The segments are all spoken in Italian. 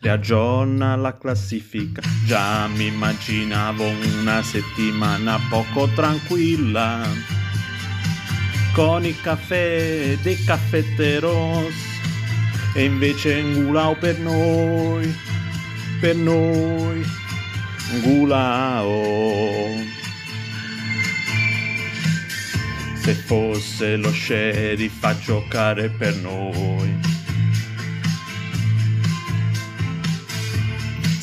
riaggiorna la classifica. Già mi immaginavo una settimana poco tranquilla, con il caffè dei caffetteros, e invece Ngulao per noi, per noi, Ngulao. se fosse lo sheriff a giocare per noi.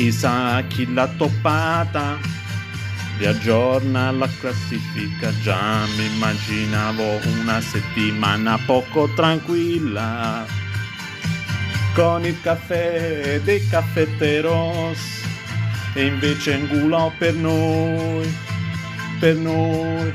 Chissà chi l'ha toppata. Riaggiorna la classifica. Già mi immaginavo una settimana poco tranquilla. Con il caffè dei caffetteros. E invece ingulò per noi per noi.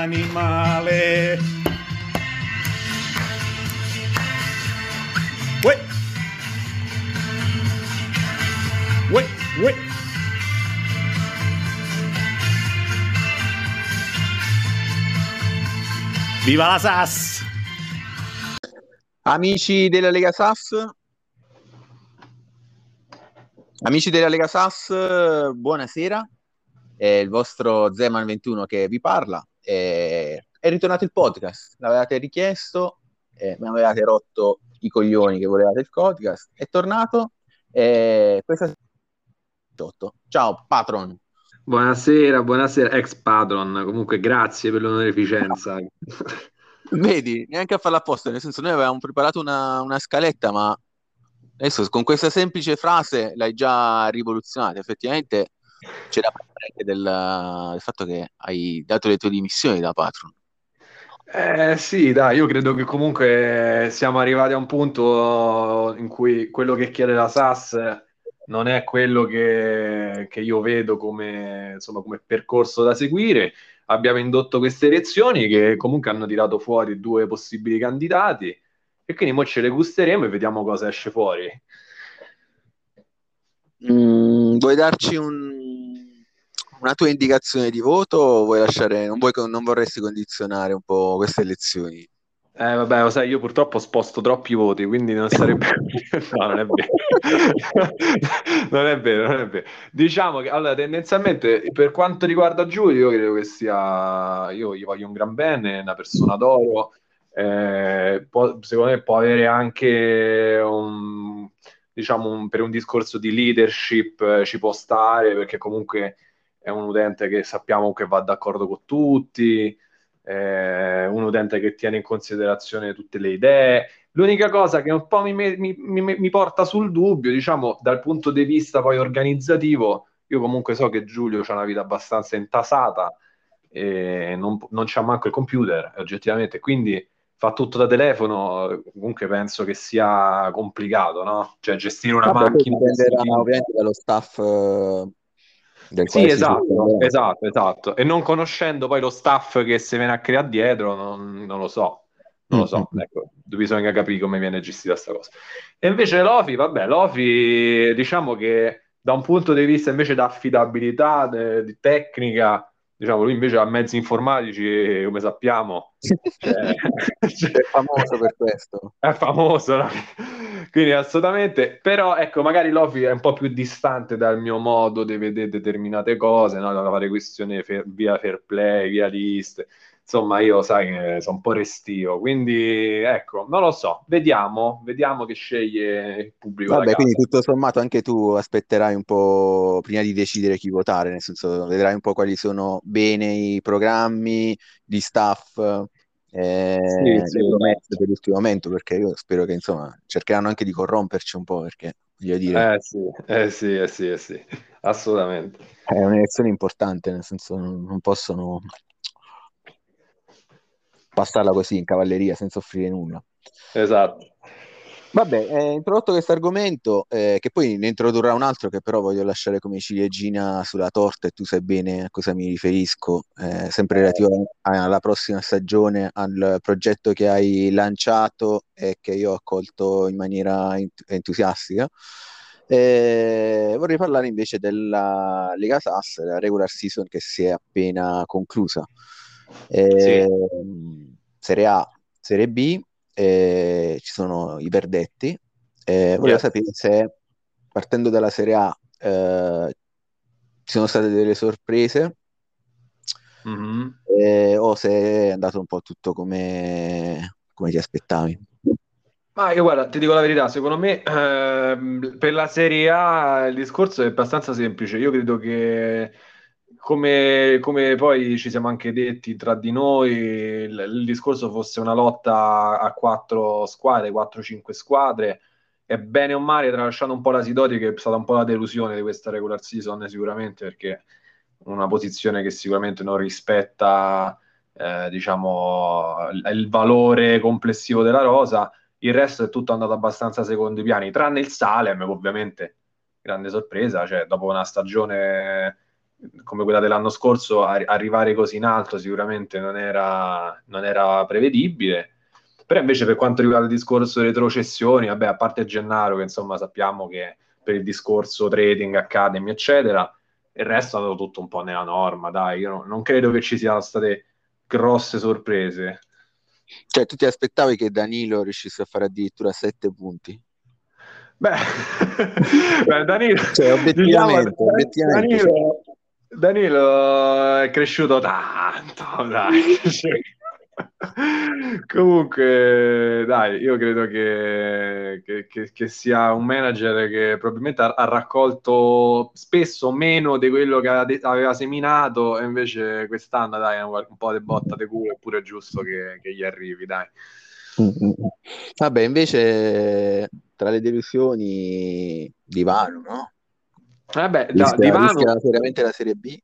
animale. Uè. Uè, uè. Viva la SAS! Amici della Lega SAS, amici della Lega SAS, buonasera. È il vostro Zeman 21 che vi parla. È, è ritornato il podcast, l'avevate richiesto, eh, mi avevate rotto i coglioni che volevate il podcast. È tornato. Eh, questa Ciao, patron. Buonasera, buonasera, ex patron. Comunque, grazie per l'onorificenza. Vedi, neanche a farla apposta, nel senso, noi avevamo preparato una, una scaletta, ma adesso con questa semplice frase l'hai già rivoluzionata. Effettivamente c'è da parlare del, del fatto che hai dato le tue dimissioni da patron. Eh, sì, dai, io credo che comunque siamo arrivati a un punto in cui quello che chiede la SAS non è quello che, che io vedo come, insomma, come percorso da seguire. Abbiamo indotto queste elezioni che comunque hanno tirato fuori due possibili candidati e quindi mo ce le gusteremo e vediamo cosa esce fuori. Mm, vuoi darci un, una tua indicazione di voto o vuoi lasciare, non, vuoi, non vorresti condizionare un po' queste elezioni? Eh, vabbè, lo sai, io purtroppo sposto troppi voti, quindi non sarebbe... no, non è vero. non è vero, non è vero. Diciamo che, allora, tendenzialmente, per quanto riguarda Giulio, io credo che sia... Io gli voglio un gran bene, una persona d'oro. Eh, può, secondo me può avere anche un... Diciamo, un, per un discorso di leadership eh, ci può stare, perché comunque è un utente che sappiamo che va d'accordo con tutti, eh, un utente che tiene in considerazione tutte le idee. L'unica cosa che un po' mi, mi, mi, mi, porta sul dubbio, diciamo, dal punto di vista poi organizzativo, io comunque so che Giulio ha una vita abbastanza intasata e non, non c'ha manco il computer, oggettivamente, quindi fa tutto da telefono, comunque penso che sia complicato, no? Cioè gestire una Vabbè, macchina... Dipenderà ovviamente dallo staff eh, del sì, esatto, esatto, esatto. E non conoscendo poi lo staff che si viene a creare dietro, non, non lo so. Non lo so, mm-hmm. ecco, bisogna capire come viene gestita questa cosa. E invece Lofi, vabbè, Lofi, diciamo che da un punto di vista invece di affidabilità, di tecnica, diciamo, lui invece ha mezzi informatici, come sappiamo, cioè, è famoso per questo. È famoso, no? Quindi assolutamente, però ecco, magari Lofi è un po' più distante dal mio modo di vedere determinate cose, no? da fare questione fer- via fair play, via liste insomma io sai che sono un po' restio, quindi ecco, non lo so, vediamo, vediamo che sceglie il pubblico. Vabbè, quindi tutto sommato anche tu aspetterai un po' prima di decidere chi votare, nel senso vedrai un po' quali sono bene i programmi di staff. Eh, sì, sì, promesse per l'ultimo momento perché io spero che insomma cercheranno anche di corromperci un po' perché voglio dire eh sì, eh sì, eh sì, eh sì, assolutamente è un'elezione importante nel senso non, non possono passarla così in cavalleria senza offrire nulla. Esatto. Vabbè, eh, introdotto questo argomento, eh, che poi ne introdurrà un altro che però voglio lasciare come ciliegina sulla torta e tu sai bene a cosa mi riferisco, eh, sempre relativo alla prossima stagione, al progetto che hai lanciato e che io ho accolto in maniera ent- entusiastica. Eh, vorrei parlare invece della Lega Sass, la regular season che si è appena conclusa. Eh, sì. Ehm, Serie A, Serie B, eh, ci sono i verdetti. Eh, volevo yes. sapere se partendo dalla Serie A eh, ci sono state delle sorprese mm-hmm. eh, o se è andato un po' tutto come, come ti aspettavi. Ma io guarda, ti dico la verità, secondo me ehm, per la Serie A il discorso è abbastanza semplice. Io credo che come, come, poi ci siamo anche detti tra di noi, il, il, discorso fosse una lotta a quattro squadre, quattro cinque squadre, e bene o male, tralasciando un po' la Sidoti, che è stata un po' la delusione di questa regular season, sicuramente, perché una posizione che sicuramente non rispetta, eh, diciamo, il valore complessivo della rosa, il resto è tutto andato abbastanza secondo i piani, tranne il Salem, ovviamente, grande sorpresa, cioè dopo una stagione come quella dell'anno scorso, arrivare così in alto sicuramente non era, non era prevedibile. Però invece per quanto riguarda il discorso retrocessioni, vabbè, a parte Gennaro, che insomma sappiamo che per il discorso trading, academy, eccetera, il resto è andato tutto un po' nella norma, dai, io no, non credo che ci siano state grosse sorprese. Cioè, tu ti aspettavi che Danilo riuscisse a fare addirittura sette punti? Beh, Beh Danilo, cioè, obiettivamente, diciamo, obiettivamente Danilo, Danilo è cresciuto tanto, dai. Comunque, dai, io credo che, che, che, che, sia un manager che probabilmente ha, ha, raccolto spesso meno di quello che aveva seminato e invece quest'anno, dai, un, un po' di botta di culo, eppure è giusto che, gli arrivi, dai. Vabbè, invece tra le delusioni di Vano, no? Vabbè, eh rischia, Divano... rischia seriamente la Serie B?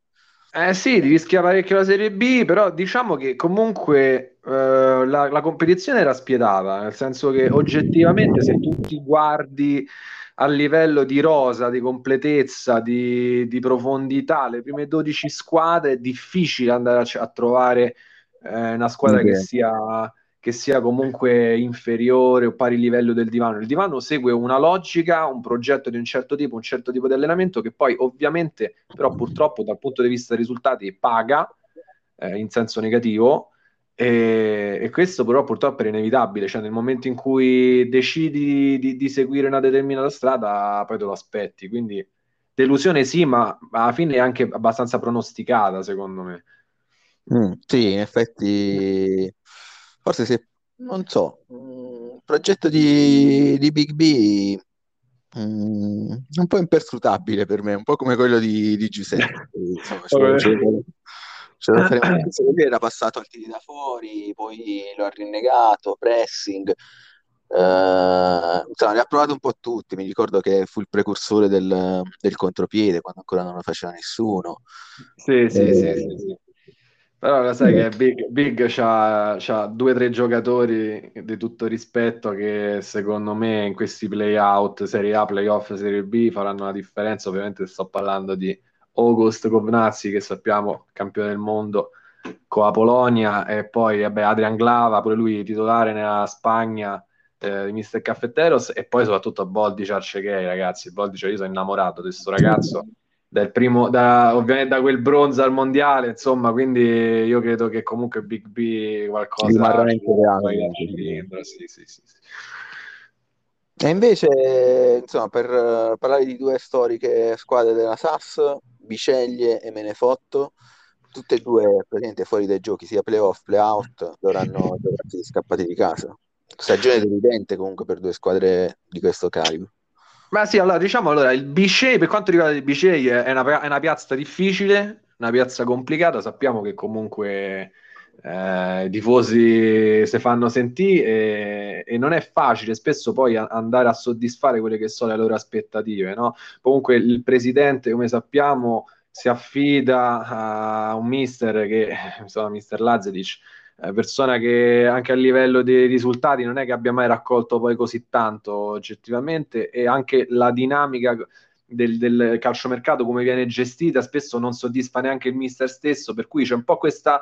Eh sì, rischia parecchio la Serie B, però diciamo che comunque eh, la, la, competizione era spietata, nel senso che oggettivamente se tu ti guardi a livello di rosa, di completezza, di, di profondità, le prime 12 squadre è difficile andare a, a trovare eh, una squadra okay. che sia che sia comunque inferiore o pari livello del divano. Il divano segue una logica, un progetto di un certo tipo, un certo tipo di allenamento che poi ovviamente, però purtroppo dal punto di vista dei risultati paga eh, in senso negativo e, e, questo però purtroppo è inevitabile, cioè nel momento in cui decidi di, di seguire una determinata strada poi te lo aspetti, quindi delusione sì, ma alla fine è anche abbastanza pronosticata secondo me. Mm, sì, in effetti forse se, non so, un progetto di, di Big B mm, un po' imperscrutabile per me, un po' come quello di, di Giuseppe. Insomma, cioè, cioè, cioè, era passato al tiri da fuori, poi lo ha rinnegato, pressing. Uh, insomma, li ha provati un po' tutti. Mi ricordo che fu il precursore del, del contropiede quando ancora non lo faceva nessuno. Sì, sì, sì, sì, sì. Però lo sai che Big, Big c'ha, c'ha due o tre giocatori di tutto rispetto che secondo me in questi play-out, Serie A, play-off, Serie B faranno la differenza. Ovviamente sto parlando di August Kovnazzi che sappiamo campione del mondo con la Polonia e poi vabbè, Adrian Glava, pure lui titolare nella Spagna eh, di Mister Caffetteros e poi soprattutto Boldi Arcegay ragazzi, Boldi io sono innamorato di questo ragazzo dal primo, da, ovviamente da quel bronzo al mondiale, insomma, quindi io credo che comunque Big B qualcosa rimarrà in sì, sì, sì, E invece, insomma, per parlare di due storiche squadre della SAS, Biceglie e Menefotto, tutte e due praticamente fuori dai giochi, sia playoff, playout, dovranno essere scappati di casa. Stagione deludente comunque per due squadre di questo calibro. Ma sì, allora diciamo allora il Bicey, per quanto riguarda il Bicey, è una, è una piazza difficile, una piazza complicata. Sappiamo che comunque eh, i tifosi si fanno sentire e, non è facile spesso poi a, andare a soddisfare quelle che sono le loro aspettative. No? Comunque il presidente, come sappiamo, si affida a un mister che, insomma, mister Lazetic eh, persona che anche a livello dei risultati non è che abbia mai raccolto poi così tanto oggettivamente e anche la dinamica del, del calciomercato come viene gestita spesso non soddisfa neanche il mister stesso per cui c'è un po' questa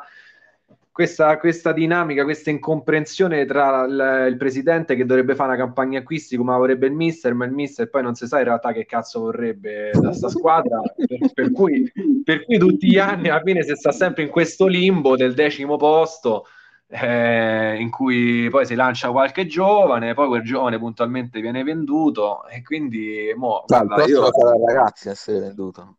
questa, questa, dinamica, questa incomprensione tra il, il, presidente che dovrebbe fare una campagna acquisti come vorrebbe il mister, ma il mister poi non si sa in realtà che cazzo vorrebbe da sta squadra, per, per, cui, per, cui, tutti gli anni alla fine si sta sempre in questo limbo del decimo posto. Eh, in cui poi si lancia qualche giovane, poi quel giovane puntualmente viene venduto e quindi mo, guarda, io sarà ragazzi a essere venduto.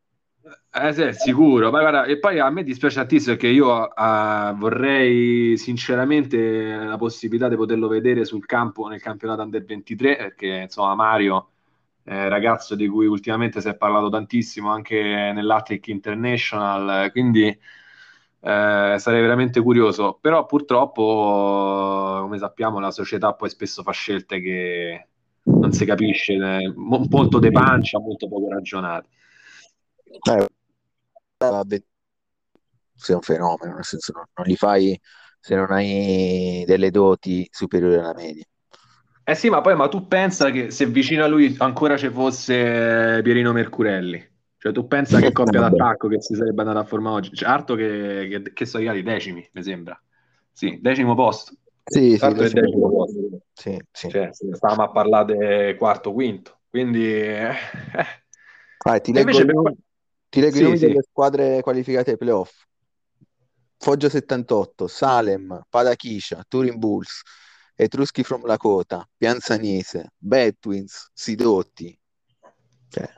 Eh sì, sicuro. Ma guarda, e poi a me dispiace tantissimo perché io uh, vorrei sinceramente la possibilità di poterlo vedere sul campo nel campionato Under 23 perché insomma Mario è ragazzo di cui ultimamente si è parlato tantissimo anche nell'Attic International, quindi eh, sarei veramente curioso. Però purtroppo, come sappiamo, la società poi spesso fa scelte che non si capisce, eh, molto de pancia, molto poco ragionate. Eh, sei un fenomeno, nel senso non, non li fai se non hai delle doti superiori alla media. Eh sì, ma poi ma tu pensa che se vicino a lui ancora ci fosse Pierino Mercurelli? Cioè tu pensa che coppia d'attacco che si sarebbe andata a formare oggi? Cioè, Arto che, che, che sono arrivati decimi, mi sembra. Sì, decimo posto. Sì, sì, decimo, decimo posto. Sì, sì. Cioè, stavamo a parlare quarto, quinto. Quindi... Eh. Ah, ti leggo, per... Ti leggo sì, i nomi sì. delle squadre qualificate ai playoff. Foggio 78, Salem, Padachiscia, Turin Bulls, Etruschi from Lakota, Pianzanese, Bedwins, Sidoti. Cioè,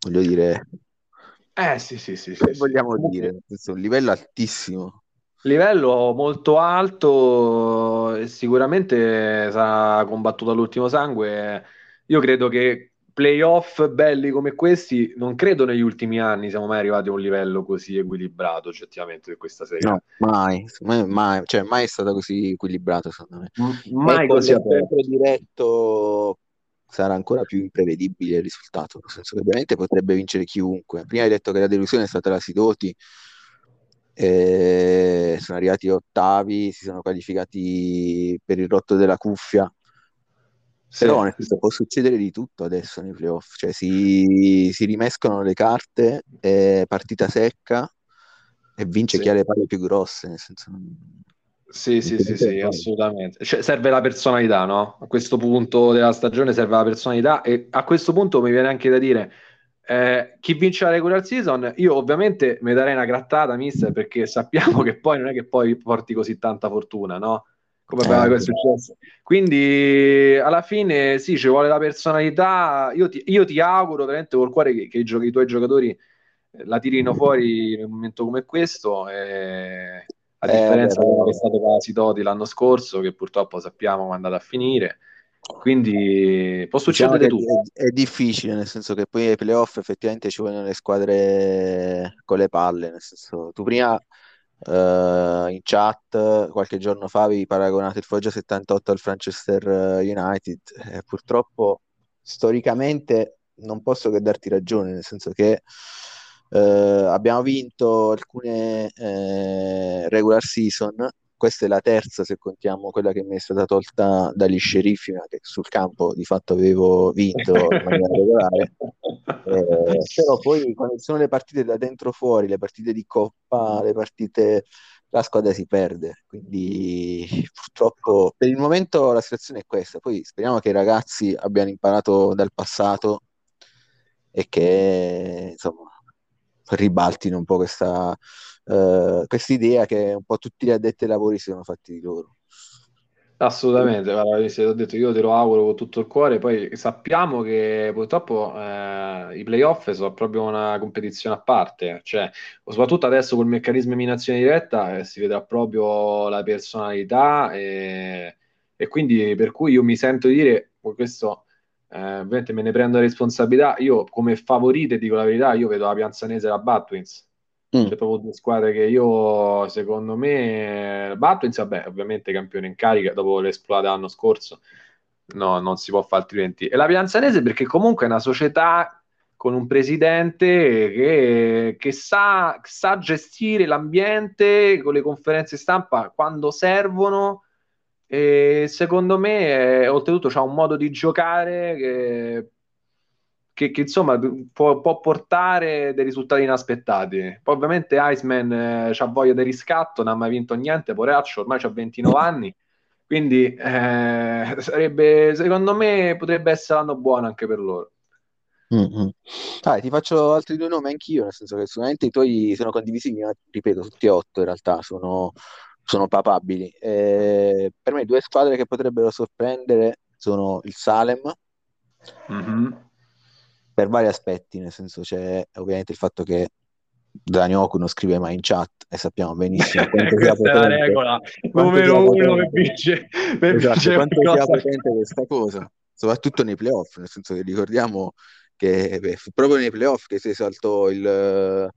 voglio dire... Eh sì, sì, sì. sì, sì. vogliamo sì. dire? un livello altissimo. Livello molto alto, sicuramente sarà combattuto all'ultimo sangue. Io credo che playoff belli come questi, non credo negli ultimi anni siamo mai arrivati a un livello così equilibrato oggettivamente di questa serie. No, mai, mai, mai, cioè mai è stato così equilibrato secondo me. Mai ecco, così aperto. diretto sarà ancora più imprevedibile il risultato, nel senso che ovviamente potrebbe vincere chiunque. Prima hai detto che la delusione è stata la Sidoti, eh, sono arrivati ottavi, si sono qualificati per il rotto della cuffia sì. Però nel senso, può succedere di tutto adesso nei playoff, cioè si, si rimescono le carte, è partita secca e vince sì. chi ha le palle più grosse. Nel senso, sì, sì, sì, sì, assolutamente. Cioè, serve la personalità, no? A questo punto della stagione serve la personalità e a questo punto mi viene anche da dire eh, chi vince la regular season, io ovviamente mi darei una grattata, mister, perché sappiamo che poi non è che poi porti così tanta fortuna, no? Come eh, è successo. Quindi alla fine sì, ci vuole la personalità. Io ti, io ti auguro veramente col cuore che, che i, giochi, i, tuoi giocatori eh, la tirino fuori in un momento come questo. E, a eh, differenza di quello che è stato quasi Toti l'anno scorso, che purtroppo sappiamo come è andato a finire. Quindi può diciamo succedere diciamo tutto. È, è, difficile, nel senso che poi ai playoff effettivamente ci vogliono le squadre con le palle. Nel senso, tu prima Uh, in chat qualche giorno fa vi paragonate il Foggia 78 al Manchester United. Eh, purtroppo, storicamente, non posso che darti ragione, nel senso che uh, abbiamo vinto alcune uh, regular season. Questa è la terza, se contiamo quella che mi è stata tolta dagli sceriffi, ma che sul campo di fatto avevo vinto in maniera regolare. Eh, però poi quando sono le partite da dentro fuori, le partite di coppa, le partite, la squadra si perde. Quindi purtroppo per il momento la situazione è questa. Poi speriamo che i ragazzi abbiano imparato dal passato e che insomma ribaltino un po' questa uh, idea che un po' tutti gli addetti ai lavori si sono fatti di loro. Assolutamente, se ho detto io te lo auguro con tutto il cuore, poi sappiamo che purtroppo eh, i playoff sono proprio una competizione a parte, cioè soprattutto adesso col meccanismo di eliminazione diretta eh, si vedrà proprio la personalità e, e, quindi per cui io mi sento di dire, questo eh, ovviamente me ne prendo la responsabilità, io come favorite, dico la verità, io vedo la Pianzanese e la Batwins, Mm. C'è proprio due squadre che io, secondo me, Batwins, vabbè, ovviamente campione in carica dopo l'esploita l'anno scorso, no, non si può fare altrimenti. E la Pianzanese perché comunque è una società con un presidente che, che sa, sa, gestire l'ambiente con le conferenze stampa quando servono. E secondo me, oltretutto, c'ha un modo di giocare che che, che insomma può, può, portare dei risultati inaspettati. Poi ovviamente Iceman eh, ha voglia di riscatto, non ha mai vinto niente, poraccio, ormai ha 29 anni, quindi eh, sarebbe, secondo me potrebbe essere l'anno buono anche per loro. Mm-hmm. Ah, ti faccio altri due nomi anch'io, nel senso che sicuramente i tuoi sono condivisi, ripeto, tutti e otto in realtà sono, sono papabili. Eh, per me due squadre che potrebbero sorprendere sono il Salem, mm-hmm per vari aspetti, nel senso c'è ovviamente il fatto che Danioku non scrive mai in chat e sappiamo benissimo quanto sia potente, la regola numero uno per vince, esatto, quanto sia potente questa cosa, soprattutto nei playoff, nel senso che ricordiamo che beh, proprio nei playoff che si esaltò il eh,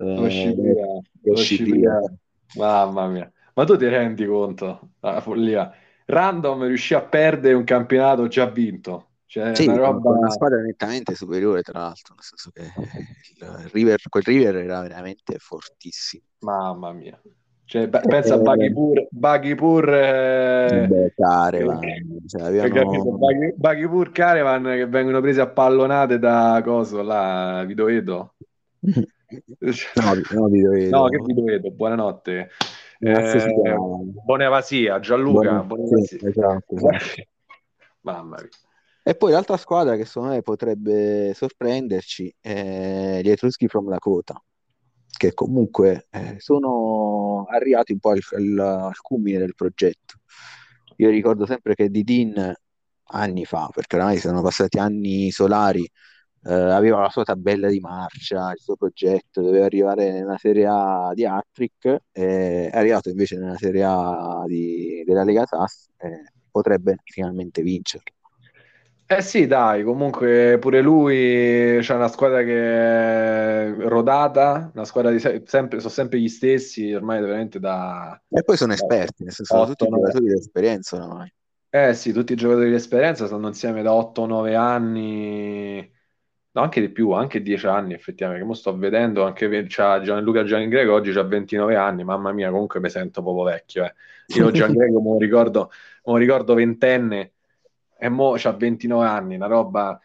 lo Scipria. Mamma mia, ma tu ti rendi conto? La follia. Random riuscì a perdere un campionato già vinto cioè, sì, una, roba... una squadra nettamente superiore, tra l'altro, nel senso che il River, quel River era veramente fortissimo. Mamma mia. Cioè, b- pensa a Buggy Pur, Buggy Pur eh... Beh, Carevan, cioè, abbiamo... Buggy, Buggy Pur Carevan che vengono presi a pallonate da coso là, Vidoedo. no, no, Vidoedo. No, che Vidoedo, buonanotte. Eh, buona Gianluca. Buona... Buona sì, esatto, esatto. Mamma mia. E poi l'altra squadra che secondo me potrebbe sorprenderci è gli Etruschi from Lakota, che comunque eh, sono arrivati un po' al, al, al, culmine del progetto. Io ricordo sempre che Didin anni fa, perché ormai sono passati anni solari, eh, aveva la sua tabella di marcia, il suo progetto, doveva arrivare nella Serie A di Attrick, è arrivato invece nella Serie A di, della Lega SAS e potrebbe finalmente vincerlo. Eh sì, dai, comunque pure lui c'è una squadra che è rodata, una squadra di se- sempre, sono sempre gli stessi, ormai veramente da... E poi sono esperti, nel senso sono tutti giocatori di esperienza ormai. Eh sì, tutti i giocatori di esperienza stanno insieme da 8-9 anni, no, anche di più, anche 10 anni effettivamente, che mo sto vedendo, anche c'ha Gianluca Giangrego oggi ha 29 anni, mamma mia, comunque mi sento proprio vecchio, eh. Io Giangrego me lo ricordo, me lo ricordo ventenne, e mo c'ha 29 anni, una roba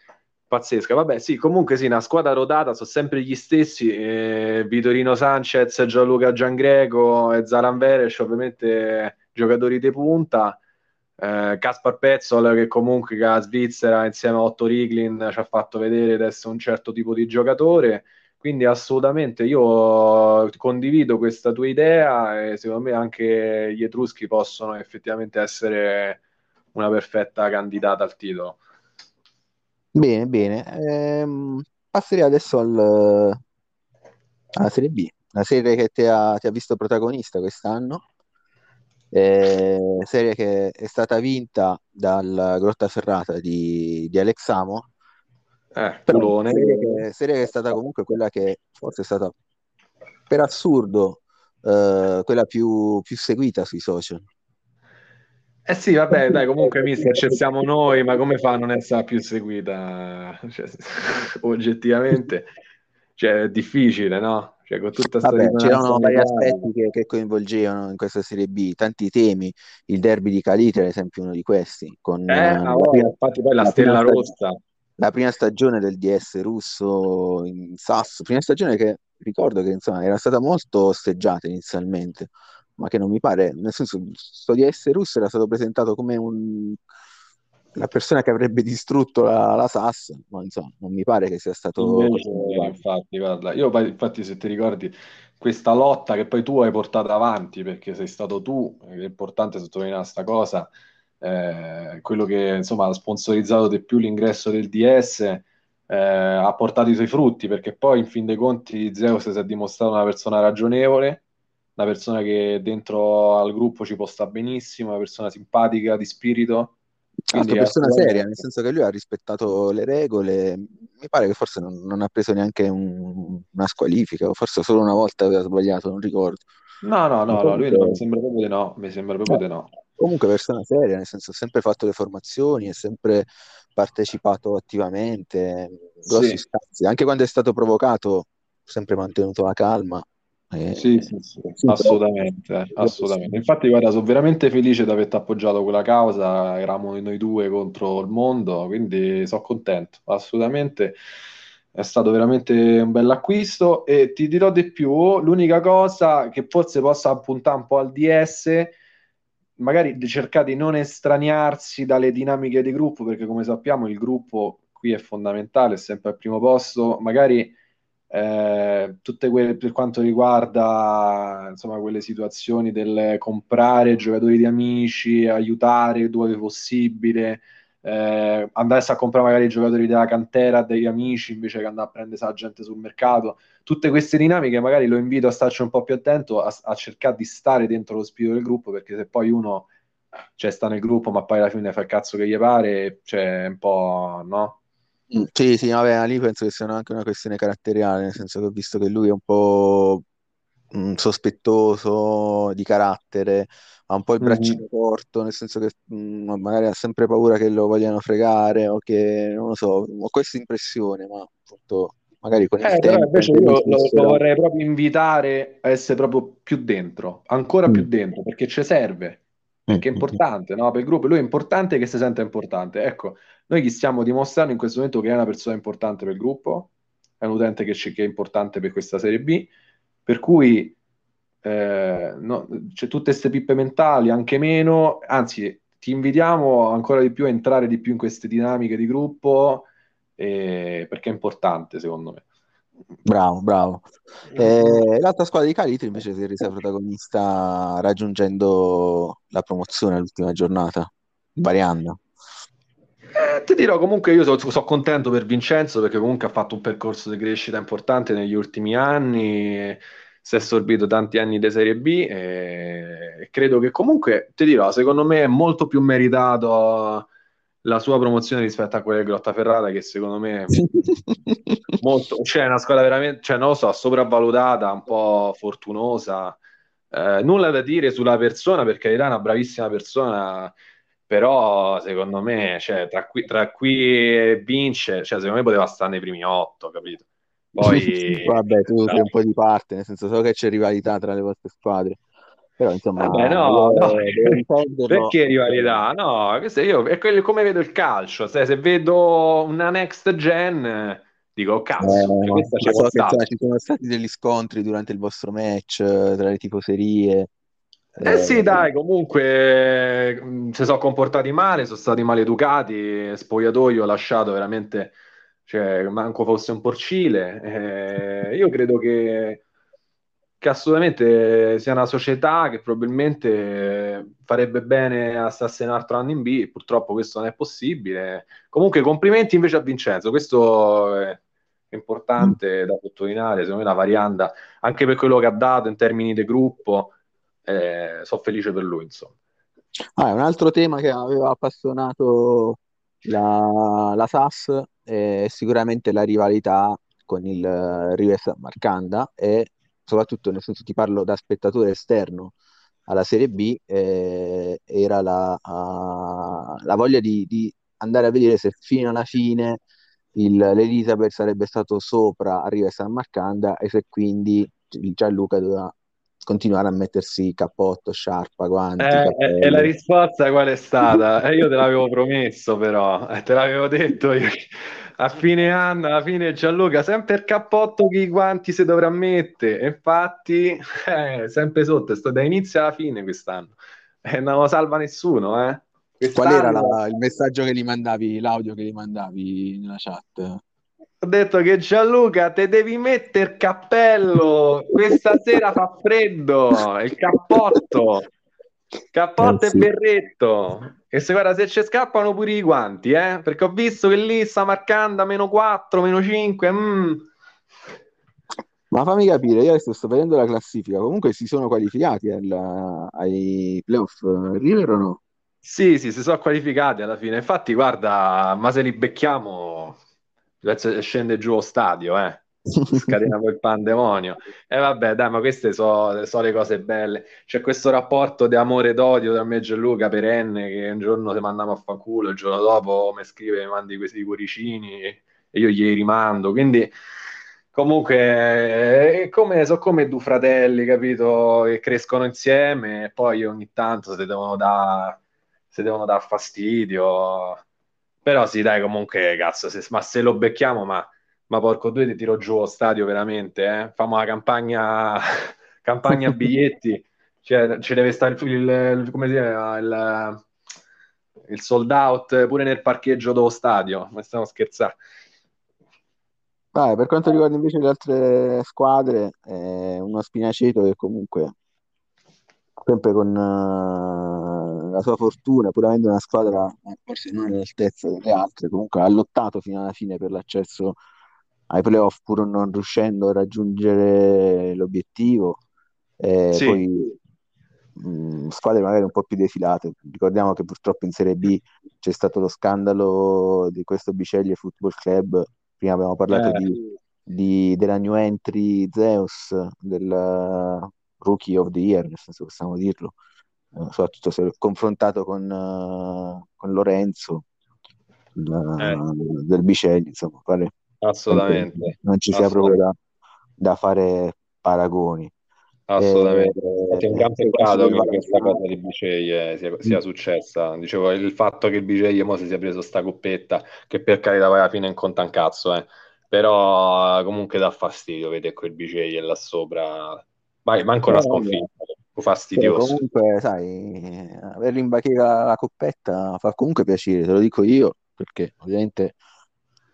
pazzesca. Vabbè, sì, comunque sì, una squadra rotata, sono sempre gli stessi, eh, Vitorino Sanchez, Gianluca Giangreco e Zaran Veres, ovviamente giocatori di punta. Eh, Kaspar Pezzol che comunque che a Svizzera insieme a Otto Riglin ci ha fatto vedere di essere un certo tipo di giocatore quindi assolutamente io condivido questa tua idea e secondo me anche gli Etruschi possono effettivamente essere una perfetta candidata al titolo. Bene, bene. Ehm, passerei adesso al, alla Serie B, la serie che ti ha, ti ha visto protagonista quest'anno. Eh, serie che è stata vinta dal Grottaferrata di, di Alex. Eh, serie, che, serie che è stata comunque quella che forse è stata per assurdo eh, quella più, più seguita sui social. Eh sì, vabbè, dai, comunque mister, ci siamo noi, ma come fa a non essere più seguita? Cioè, oggettivamente, cioè, è difficile, no? Cioè, con tutta Vabbè, c'erano vari aspetti che, che, coinvolgevano in questa Serie B, tanti temi, il derby di Calite è esempio uno di questi, con eh, ah, oh, prima, infatti poi la, la stella rossa. La prima stagione del DS russo in Sasso, prima stagione che ricordo che insomma era stata molto osteggiata inizialmente, ma che non mi pare, nel senso, sto DS russo era stato presentato come un, la persona che avrebbe distrutto la, la SAS, ma insomma, non mi pare che sia stato. Invece, infatti, guarda, io infatti, se ti ricordi questa lotta che poi tu hai portato avanti perché sei stato tu, è importante sottolineare questa cosa. Eh, quello che insomma ha sponsorizzato di più l'ingresso del DS eh, ha portato i suoi frutti perché poi in fin dei conti Zeus si è dimostrato una persona ragionevole una persona che dentro al gruppo ci può stare benissimo una persona simpatica di spirito una persona seria, nel senso che lui ha rispettato le regole, mi pare che forse non, non ha preso neanche un, una squalifica, o forse solo una volta aveva sbagliato, non ricordo. No, no, no, no lui no, mi sembra proprio di no, mi sembra proprio di no. Comunque persona seria, nel senso ha sempre fatto le formazioni, ha sempre partecipato attivamente, grossi sì. scazzi, anche quando è stato provocato, sempre mantenuto la calma. Eh, sì, sì, sì, assolutamente, assolutamente. Infatti, guarda, sono veramente felice di averti appoggiato quella causa, eravamo noi due contro il mondo, quindi sono contento, assolutamente. È stato veramente un bel acquisto e ti dirò di più, l'unica cosa che forse possa puntare un po' al DS, magari cercare di non estraniarsi dalle dinamiche di gruppo, perché come sappiamo il gruppo qui è fondamentale, è sempre al primo posto, magari eh, tutte quelle per quanto riguarda insomma quelle situazioni del comprare giocatori di amici, aiutare dove possibile, eh, andare a comprare magari giocatori della cantera degli amici invece che andare a prendere la gente sul mercato. Tutte queste dinamiche magari lo invito a starci un po' più attento, a, a cercare di stare dentro lo spirito del gruppo, perché se poi uno cioè, sta nel gruppo ma poi alla fine fa il cazzo che gli pare, cioè un po' no? Mm, sì, sì, vabbè, lì penso che sia anche una questione caratteriale, nel senso che ho visto che lui è un po' mm, sospettoso di carattere, ha un po' il mm-hmm. braccino corto, nel senso che mm, magari ha sempre paura che lo vogliano fregare o che, non lo so, ho questa impressione, ma appunto magari con il eh, tempo... invece io lo, lo, vorrei proprio invitare a essere proprio più dentro, ancora mm. più dentro, perché ci serve perché è importante, no? Per il gruppo lui è importante che si senta importante. Ecco, noi gli stiamo dimostrando in questo momento che è una persona importante per il gruppo, è un utente che, che è importante per questa Serie B, per cui eh, no, c'è tutte queste pippe mentali, anche meno, anzi ti invitiamo ancora di più a entrare di più in queste dinamiche di gruppo, eh, perché è importante secondo me. Bravo, bravo. Eh, l'altra squadra di Calitri invece si è resa protagonista raggiungendo la promozione all'ultima giornata, variando. Eh, ti dirò comunque io sono so contento per Vincenzo perché comunque ha fatto un percorso di crescita importante negli ultimi anni, si è assorbito tanti anni di Serie B e credo che comunque, ti dirò, secondo me è molto più meritato la sua promozione rispetto a quella del Grottaferrata che secondo me è molto, cioè una squadra veramente, cioè non lo so, sopravvalutata, un po' fortunosa. Eh, nulla da dire sulla persona perché è una bravissima persona, però secondo me cioè, tra, qui, tra qui e vince, cioè, secondo me poteva stare nei primi otto, capito? Poi... Vabbè, tu sei un po' di parte, nel senso so che c'è rivalità tra le vostre squadre. Però insomma, Vabbè, no, no. perché rivalità? No, io, è quello, come vedo il calcio. Se, se vedo una next gen, dico cazzo, eh, questa ci, so ci sono stati degli scontri durante il vostro match eh, tra le tifoserie. Eh, sì, dai, comunque mm, si sono comportati male, sono stati maleducati, spogliatoio lasciato veramente, cioè, manco fosse un porcile. Eh, io credo che che assolutamente sia una società che probabilmente farebbe bene a starsi un altro anno in B, purtroppo questo non è possibile. Comunque complimenti invece a Vincenzo, questo è importante da sottolineare, secondo me una varianda, anche per quello che ha dato in termini di gruppo, eh, sono felice per lui insomma. Ah, un altro tema che aveva appassionato la, la SAS è sicuramente la rivalità con il Rives Marcanda e soprattutto nel senso ti parlo da spettatore esterno alla Serie B, eh, era la, uh, la voglia di, di, andare a vedere se fino alla fine il, l'Elisabeth sarebbe stato sopra Arriva San Marcanda e se quindi Gianluca doveva continuare a mettersi cappotto, sciarpa, guanti. Eh, e la risposta qual è stata? Eh, io te l'avevo promesso, però, eh, te l'avevo detto io. A fine anno, alla fine Gianluca, sempre il cappotto che i guanti si dovrà mettere. Infatti, eh, sempre sotto, sto da inizio alla fine quest'anno. E eh, non lo salva nessuno, eh. Quest'anno... Qual era la, il messaggio che gli mandavi, l'audio che gli mandavi nella chat? Ho detto che Gianluca, te devi mettere il cappello. Questa sera fa freddo. Il cappotto. Cappotto eh, sì. e berretto. E se guarda, se ci scappano pure i guanti, eh? Perché ho visto che lì sta marcando a meno 4, meno 5. Mm. Ma fammi capire, io adesso sto vedendo la classifica. Comunque si sono qualificati alla, ai playoff River o no? Sì, sì, si sono qualificati alla fine. Infatti, guarda, ma se li becchiamo scende giù lo stadio, eh. Scatena quel pandemonio. E eh, vabbè, dai, ma queste sono so le cose belle. C'è questo rapporto di amore ed odio tra me e Gianluca perenne che un giorno ti mandiamo a fa culo, il giorno dopo mi scrive, mi mandi questi cuoricini e io gli rimando. Quindi comunque come, sono come due fratelli, capito? Che crescono insieme e poi ogni tanto si devono dare devono dar fastidio però sì, dai, comunque, cazzo, se, ma se lo becchiamo, ma, ma porco due ti tiro giù lo stadio veramente, eh? Famo la campagna, campagna biglietti, cioè, ci deve stare il, il, come si chiama, il, il sold out pure nel parcheggio dello stadio, ma stiamo scherzando. Vai, per quanto riguarda invece le altre squadre, eh, uno spinaceto che comunque sempre con uh, la sua fortuna, pur avendo una squadra eh, forse non all'altezza delle altre, comunque ha lottato fino alla fine per l'accesso ai playoff pur non riuscendo a raggiungere l'obiettivo. Eh, sì. Poi mh, mm, squadre magari un po' più defilate. Ricordiamo che purtroppo in Serie B c'è stato lo scandalo di questo Biceglie Football Club. Prima abbiamo parlato eh. di, di, della new entry Zeus, del rookie of the year, nel senso possiamo dirlo, soprattutto se confrontato con, uh, con Lorenzo eh. del Bicelli, insomma, pare assolutamente non ci sia proprio da, da fare paragoni. Assolutamente, eh, è un gran peccato che questa cosa di Biceglie sia, sia, successa. Dicevo, il fatto che il Biceglie mo si sia preso sta coppetta, che per carità poi alla fine non conta un cazzo, eh. però comunque dà fastidio vedere quel Biceglie là sopra Vai, manco una sconfitta, fastidioso. comunque, sai, averli in bacheca la coppetta fa comunque piacere, te lo dico io, perché ovviamente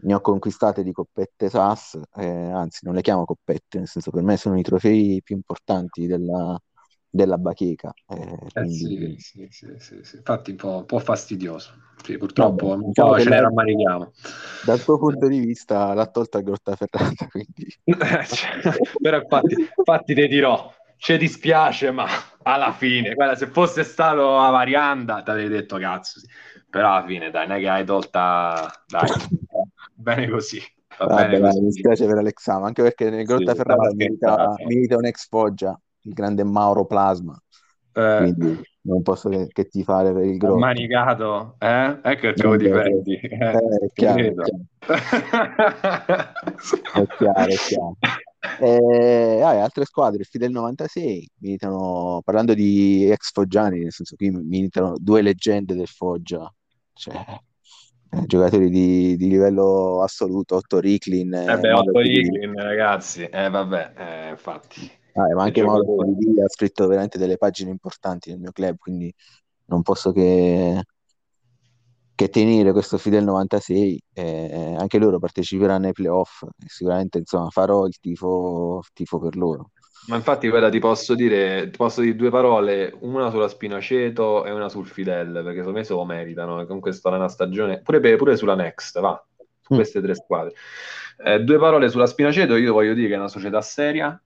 ne ho conquistate di coppette SAS, eh, anzi non le chiamo coppette, nel senso per me sono i trofei più importanti della, della bacheca. Eh, quindi... eh sì, sì, sì, sì, infatti un po', un po fastidioso. purtroppo Vabbè, un diciamo po' ce ne rammarichiamo. Dal tuo punto di vista l'ha tolta Grottaferrata, quindi... cioè, però infatti, infatti ti dirò, ci dispiace, ma alla fine, guarda, se fosse stato a Varianda ti avrei detto cazzo, sì. però alla fine dai, non è che hai tolta, dai, bene così. Va Vabbè, bene così. mi dispiace per Alexamo, anche perché nel Grottaferrata sì, milita, milita un ex Foggia il grande Mauro Plasma. Eh. Quindi non posso che, che ti fare per il gruppo. Manicato, eh? Ecco il tuo difetti. Eh, è chiaro, è chiaro, è chiaro. Eh, ah, altre squadre, Fidel 96, militano, parlando di ex foggiani, nel senso che militano due leggende del Foggia, cioè eh, giocatori di, di, livello assoluto, Otto Ricklin. Eh beh, Otto Ricklin, ragazzi, eh vabbè, eh, infatti. Ah, ma anche Mauro ha scritto veramente delle pagine importanti nel mio club, quindi non posso che, che tenere questo Fidel 96. Eh, anche loro parteciperanno ai playoff sicuramente insomma, farò il tifo, tifo per loro. Ma infatti, guarda, ti posso dire, ti posso dire due parole, una sulla Spinaceto e una sul Fidel, perché secondo me se lo meritano. Comunque sta una stagione, pure, pure sulla Next, va, su mm. queste tre squadre. Eh, due parole sulla Spinaceto, io voglio dire che è una società seria,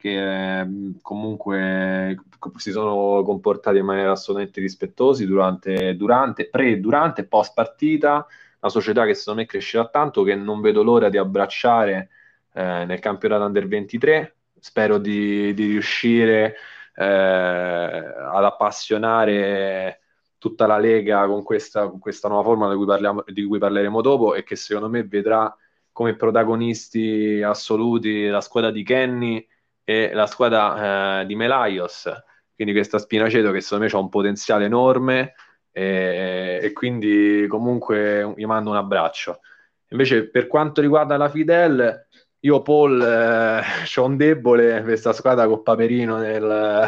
che eh, comunque si sono comportati in maniera assolutamente rispettosi durante, durante pre, durante e post partita. Una società che secondo me crescerà tanto, che non vedo l'ora di abbracciare eh, nel campionato under 23. spero di, di riuscire eh, ad appassionare tutta la Lega con questa, con questa nuova forma di cui, parliamo, di cui parleremo dopo e che secondo me vedrà come protagonisti assoluti la squadra di Kenny e la squadra eh, di Melaios. Quindi questa Spinaceto che secondo me ha un potenziale enorme e, e, quindi comunque gli mando un abbraccio. Invece per quanto riguarda la Fidel, io Paul eh, ho un debole questa squadra con Paperino nel,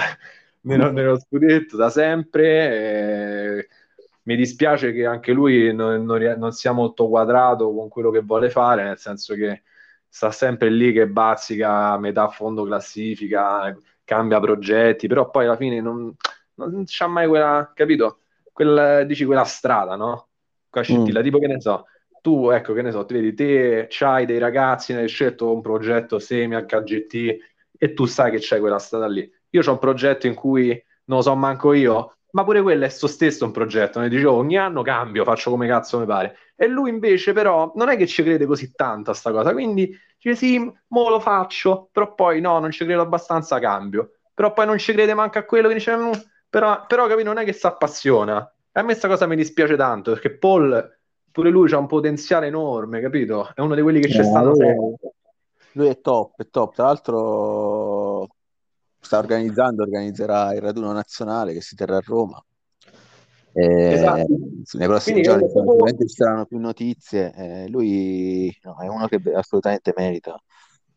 nello, nello scudetto da sempre. Eh, mi dispiace che anche lui non, non, non, sia molto quadrato con quello che vuole fare, nel senso che sta sempre lì che bazzica metà fondo classifica, cambia progetti, però poi alla fine non, non c'ha mai quella, capito? Quella, dici quella strada, no? Quella scintilla, mm. tipo che ne so, tu, ecco, che ne so, ti vedi, te c'hai dei ragazzi, ne hai scelto un progetto semi HGT e tu sai che c'è quella strada lì. Io ho un progetto in cui non lo so manco io, ma pure quello è sto stesso un progetto. Ne dicevo, ogni anno cambio, faccio come cazzo mi pare. E lui invece, però, non è che ci crede così tanto a sta cosa. Quindi dice sì, mo lo faccio, però poi no, non ci credo abbastanza, cambio. Però poi non ci crede manco a quello che dice, mm, però, però capito, non è che si appassiona. E a me questa cosa mi dispiace tanto perché Paul pure lui ha un potenziale enorme, capito? È uno di quelli che c'è eh, stato sempre. Lui è top, è top. Tra l'altro sta organizzando, organizzerà il raduno nazionale che si terrà a Roma. Eh, esatto. Nei prossimi Quindi, giorni proprio... ci saranno più notizie. Eh, lui no, è uno che assolutamente merita.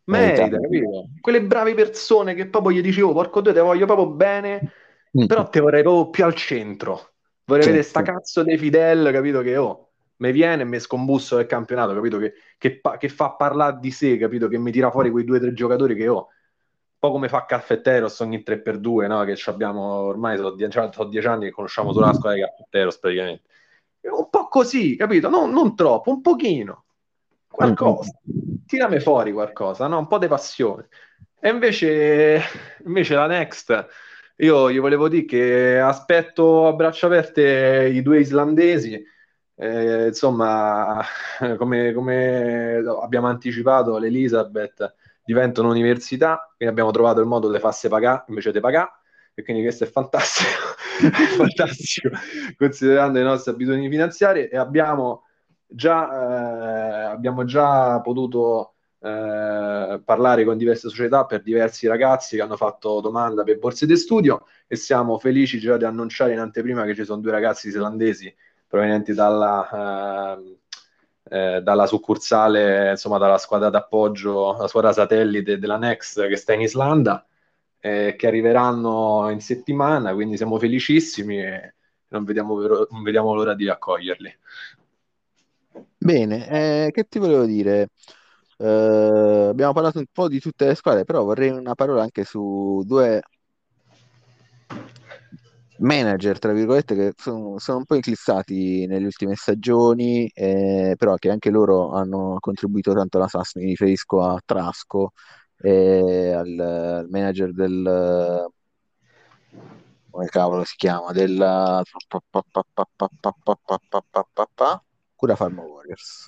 Merita, capito? Quelle brave persone che proprio gli dicevo, oh, porco due, te voglio proprio bene, mm. però te vorrei proprio più al centro. Vorrei certo. vedere sta cazzo dei Fidel, capito? Che oh, mi viene e mi scombusso del campionato, capito? Che, che, che, fa parlare di sé, capito? Che mi tira fuori quei due o tre giocatori che ho. Un po' come fa Caffetteros ogni 3x2, no? Che abbiamo ormai sono dieci, sono dieci anni che conosciamo solo la squadra di Caffetteros praticamente. Un po' così, capito? Non, non troppo, un pochino. Qualcosa. Tirami fuori qualcosa, no? Un po' di passione. E invece, invece la Next, io gli volevo dire che aspetto a braccia aperte i due islandesi eh, insomma, come, come, abbiamo anticipato, l'Elisabeth diventa un'università, quindi abbiamo trovato il modo di farsi pagare invece di pagare, e quindi questo è fantastico, fantastico considerando le nostre abitudini finanziarie e abbiamo già, eh, abbiamo già potuto eh, parlare con diverse società per diversi ragazzi che hanno fatto domanda per borse di studio e siamo felici già di annunciare in anteprima che ci sono due ragazzi islandesi provenienti dalla, eh, eh, dalla succursale, insomma dalla squadra d'appoggio, la squadra satellite della Next che sta in Islanda, eh, che arriveranno in settimana, quindi siamo felicissimi e non vediamo, non vediamo l'ora di accoglierli. Bene, eh, che ti volevo dire? Uh, abbiamo parlato un po' di tutte le squadre, però vorrei una parola anche su due manager, tra virgolette, che sono, sono un po' eclissati nelle ultime stagioni, eh, però che anche loro hanno contribuito tanto alla SAS. Mi riferisco a Trasco, eh, al, al, manager del come cavolo si chiama? Del Cura Farm Warriors.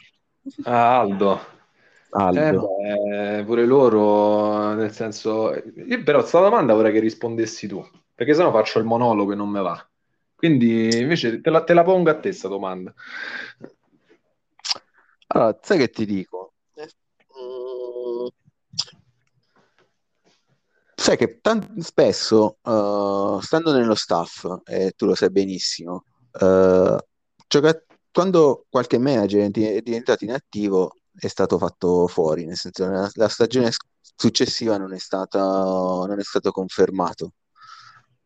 Ah, Aldo. Aldo. Eh beh, pure loro, nel senso, io però questa domanda vorrei che rispondessi tu perché sennò faccio il monologo e non me va. Quindi invece te la, te la pongo a te questa domanda. Allora, sai che ti dico? Mm. Sai che tan- spesso, uh, stando nello staff, e tu lo sai benissimo, uh, gioca- quando qualche manager è diventato inattivo è stato fatto fuori, nel senso la, la stagione successiva non è, stata, non è stato confermato.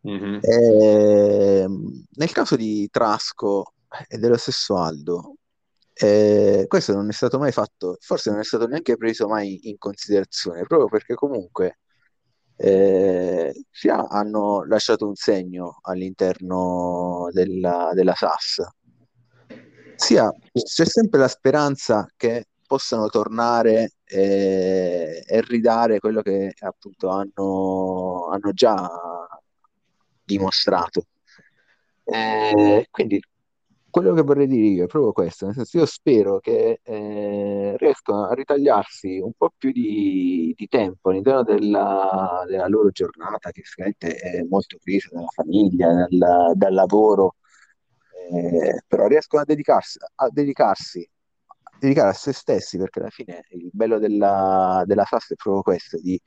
Mm-hmm. E, nel caso di Trasco e dello stesso Aldo, eh, questo non è stato mai fatto, forse non è stato neanche preso mai in considerazione, proprio perché comunque eh, sia hanno lasciato un segno all'interno della, della SAS, sia c'è sempre la speranza che possano tornare e, e ridare quello che appunto hanno, hanno già dimostrato. Eh, quindi quello che vorrei dire io è proprio questo, nel senso io spero che eh, riescono a ritagliarsi un po' più di, di tempo all'interno della, della loro giornata, che sicuramente è molto presa dalla famiglia, dal, dal lavoro, eh, però riescono a dedicarsi, a dedicarsi a dedicare a se stessi, perché alla fine il bello della, della SAS è proprio questo, di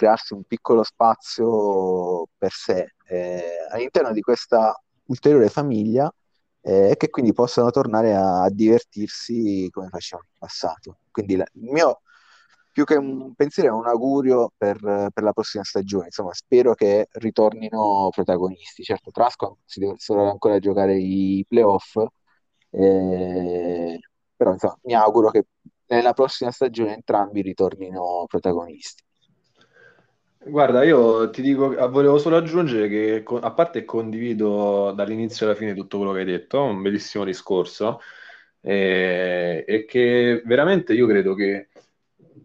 crearsi un piccolo spazio per sé eh, all'interno di questa ulteriore famiglia eh, e che quindi possano tornare a, a divertirsi come facevano in passato. Quindi la, il mio più che un pensiero è un augurio per, per, la prossima stagione. Insomma, spero che ritornino protagonisti. Certo, Trasco si deve solo ancora giocare i playoff, eh, però insomma, mi auguro che nella prossima stagione entrambi ritornino protagonisti. Guarda, io ti dico, ah, volevo solo aggiungere che a parte condivido dall'inizio alla fine tutto quello che hai detto, un bellissimo discorso, e, e che veramente io credo che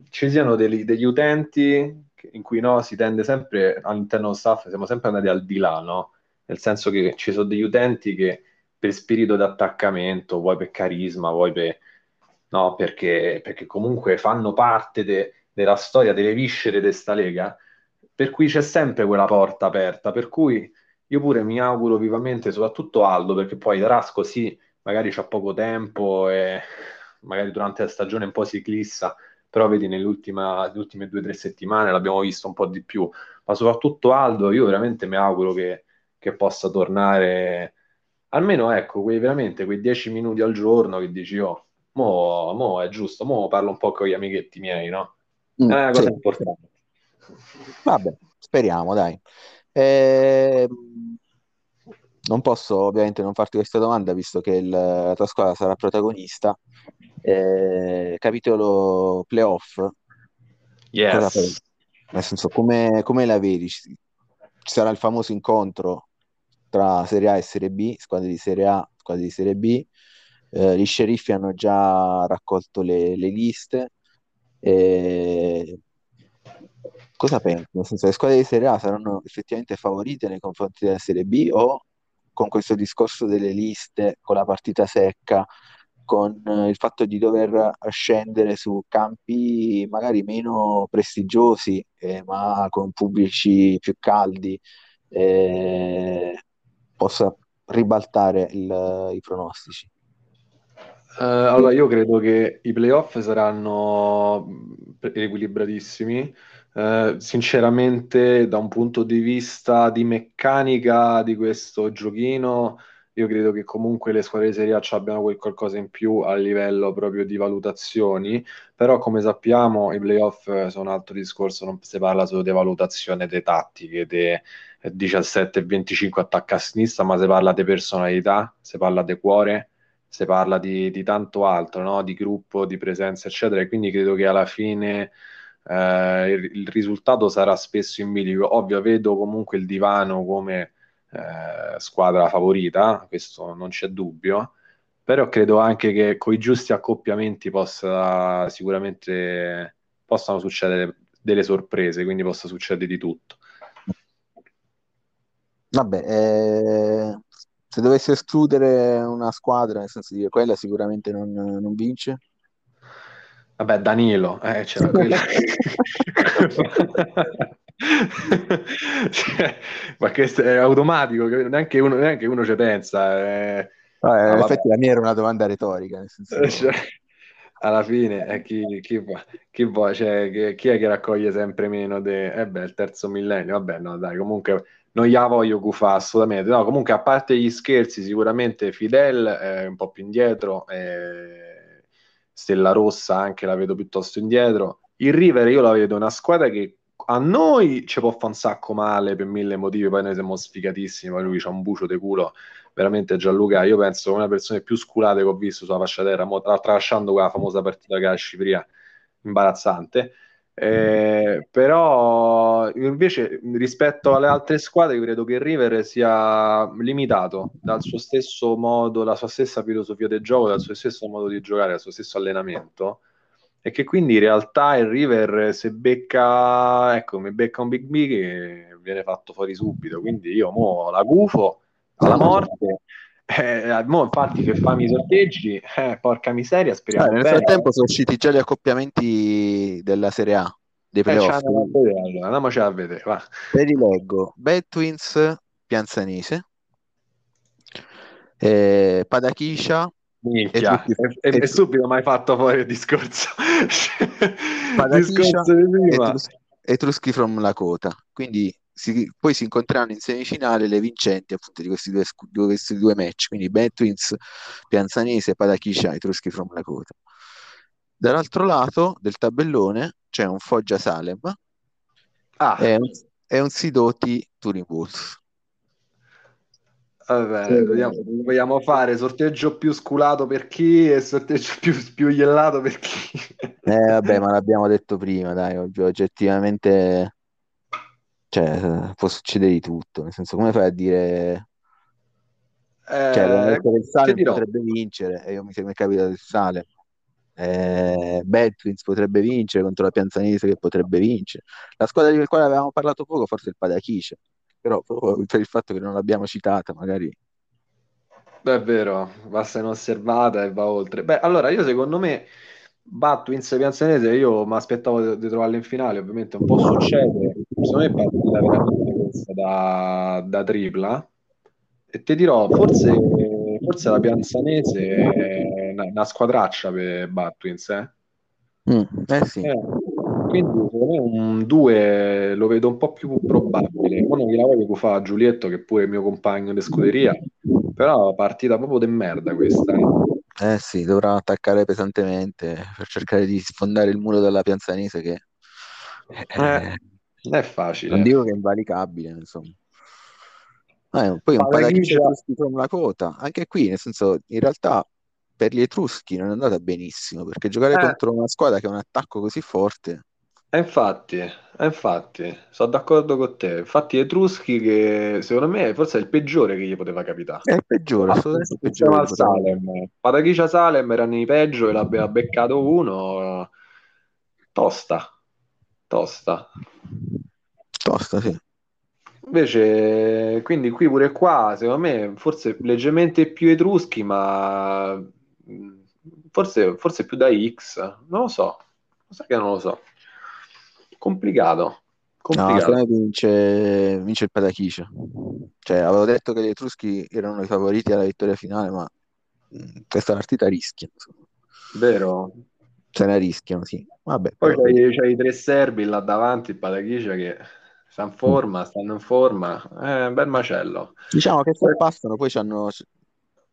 ci siano degli, degli utenti in cui no, si tende sempre all'interno dello staff, siamo sempre andati al di là, no? Nel senso che ci sono degli utenti che per spirito d'attaccamento, vuoi per carisma, vuoi per... No, perché, perché comunque fanno parte de, della storia, delle viscere di questa lega per cui c'è sempre quella porta aperta, per cui io pure mi auguro vivamente, soprattutto Aldo, perché poi Rasco sì, magari c'ha poco tempo e magari durante la stagione un po' si eclissa, però vedi nelle ultime due o tre settimane l'abbiamo visto un po' di più, ma soprattutto Aldo, io veramente mi auguro che, che possa tornare almeno ecco, quei, veramente quei dieci minuti al giorno che dici oh, mo, mo è giusto, mo parlo un po' con gli amichetti miei, no? Mm, è una cosa sì. importante. Vabbè, speriamo, dai. Eh, non posso ovviamente non farti questa domanda, visto che il, la tua squadra sarà protagonista. Eh, capitolo playoff. Yes. Nel senso, come, come la vedi? Ci sarà il famoso incontro tra Serie A e Serie B, squadre di Serie A, squadre di Serie B. Eh, gli sceriffi hanno già raccolto le, le liste. Eh, cosa pensi? Nel senso, le squadre di Serie A saranno effettivamente favorite nei confronti della Serie B o con questo discorso delle liste, con la partita secca, con eh, il fatto di dover scendere su campi magari meno prestigiosi, eh, ma con pubblici più caldi, eh, possa ribaltare il, i pronostici? Uh, allora, io credo che i playoff saranno equilibratissimi. Uh, sinceramente, da un punto di vista di meccanica di questo giochino, io credo che comunque le squadre di Serie A abbiano quel qualcosa in più a livello proprio di valutazioni, però come sappiamo i playoff sono un altro discorso, non si parla solo di valutazione dei tattiche, dei 17 e 25 attacca a sinistra, ma si parla di personalità, si parla di cuore si parla di, di tanto altro, no? di gruppo, di presenza, eccetera, e quindi credo che alla fine eh, il, il, risultato sarà spesso in bilico. Ovvio, vedo comunque il divano come eh, squadra favorita, questo non c'è dubbio, però credo anche che con i giusti accoppiamenti possa sicuramente possano succedere delle sorprese, quindi possa succedere di tutto. Vabbè, eh, se dovessi escludere una squadra, nel senso di quella sicuramente non, non vince. Vabbè, Danilo, eh, c'era quella. cioè, ma questo è automatico, neanche uno, neanche uno ci pensa. Eh. Eh, in effetti la mia era una domanda retorica. Nel senso... Cioè, alla fine, eh, chi, chi, chi, vuoi, cioè, chi, è che raccoglie sempre meno? De... Eh beh, il terzo millennio, vabbè, no, dai, comunque non gliela voglio gufare assolutamente. No, comunque, a parte gli scherzi, sicuramente Fidel è un po' più indietro, eh, Stella Rossa anche la vedo piuttosto indietro. Il River io la vedo una squadra che a noi ci può fare un sacco male per mille motivi, poi noi siamo sfigatissimi, poi lui c'ha un bucio di culo, veramente Gianluca, io penso una persone più sculate che ho visto sulla fascia terra, tralasciando quella famosa partita che ha Cipria, imbarazzante, eh, però invece rispetto alle altre squadre, credo che River sia limitato dal suo stesso modo, la sua stessa filosofia del gioco, dal suo stesso modo di giocare, dal suo stesso allenamento. E che quindi in realtà il River se becca, ecco, mi becca un Big B che viene fatto fuori subito. Quindi io mo la gufo alla morte Eh, mo infatti che fammi i sorteggi, eh, porca miseria, speriamo Ah, nel bene. frattempo sono usciti già gli accoppiamenti della Serie A, dei Eh, playoff. c'andiamo a vedere, allora, andiamocela a vedere, va. Ve li leggo. Bad Twins Pianzanese, eh, Padachiscia, Minchia, E tutti- e, e- e- subito mi hai fatto fuori il discorso. Discorso di prima. Etrus- Etruschi from Lakota. Quindi si- poi si incontreranno in semifinale le vincenti appunto di questi due, di questi due match. Quindi Twins Pianzanese, Padachiscia, Etruschi from Lakota. Dall'altro lato del tabellone c'è un Foggia Salem Ah, e un, e un Sidoti Turin Bulls. va bene, vogliamo, vogliamo fare sorteggio più sculato per chi e sorteggio più spiugliellato per chi? Eh, vabbè, ma l'abbiamo detto prima, dai, oggettivamente, cioè, può succedere di tutto, nel senso, come fai a dire, cioè, Eh, ti Salem dirò, potrebbe vincere, e io mi è capitato il Salem, eh, Bad Twins potrebbe vincere contro la Pianzanese che potrebbe vincere, la squadra di quale avevamo parlato poco, forse il Padachiscia, però proprio per il fatto che non l'abbiamo citata, magari, è vero, passa inosservata e va oltre. Beh, allora io secondo me Batwins Pianzanese io mi aspettavo di, trovarla in finale, ovviamente un po' succede, secondo me è partita veramente questa da, da tripla e ti dirò, forse, forse la Pianzanese è una, una squadraccia per Batwins, eh? Mm, eh sì, Eh, quindi secondo me un 2 lo vedo un po' più probabile. Uno che la voglio che fa Giulietto, che pure è il mio compagno di scuderia, però partita proprio de merda questa. eh. Eh sì, dovrà attaccare pesantemente per cercare di sfondare il muro della Pianzanese che... Eh, eh, non è Non facile. dico che è invalicabile, insomma. Eh, poi un Padachiscia Etruschi from Lakota, anche qui, nel senso, in realtà per gli Etruschi non è andata benissimo, perché giocare Eh. contro una squadra che ha un attacco così forte, E infatti, e infatti, sono d'accordo con te. Infatti, Etruschi, che secondo me forse è il peggiore che gli poteva capitare. è il peggiore, Ah, assolutamente il peggiore. al Salem. Patachiscia Salem erano i peggio e l'aveva beccato uno. Tosta, tosta. Tosta, sì. Invece, quindi qui pure qua, secondo me, forse leggermente più etruschi, ma mh, forse, forse più da X. Non lo so. Sai che non lo so. Complicato. No, Complicato. me vince, vince il Padachiscia. Cioè, avevo detto che gli Etruschi erano i favoriti alla vittoria finale, ma questa partita rischiano, insomma. Vero? Se la rischiano, sì. Vabbè, Poi c'hai, c'hai i tre serbi là davanti, il Patachiscia che sta in forma, stanno in forma. È un bel macello. Diciamo che se passano poi c'hanno-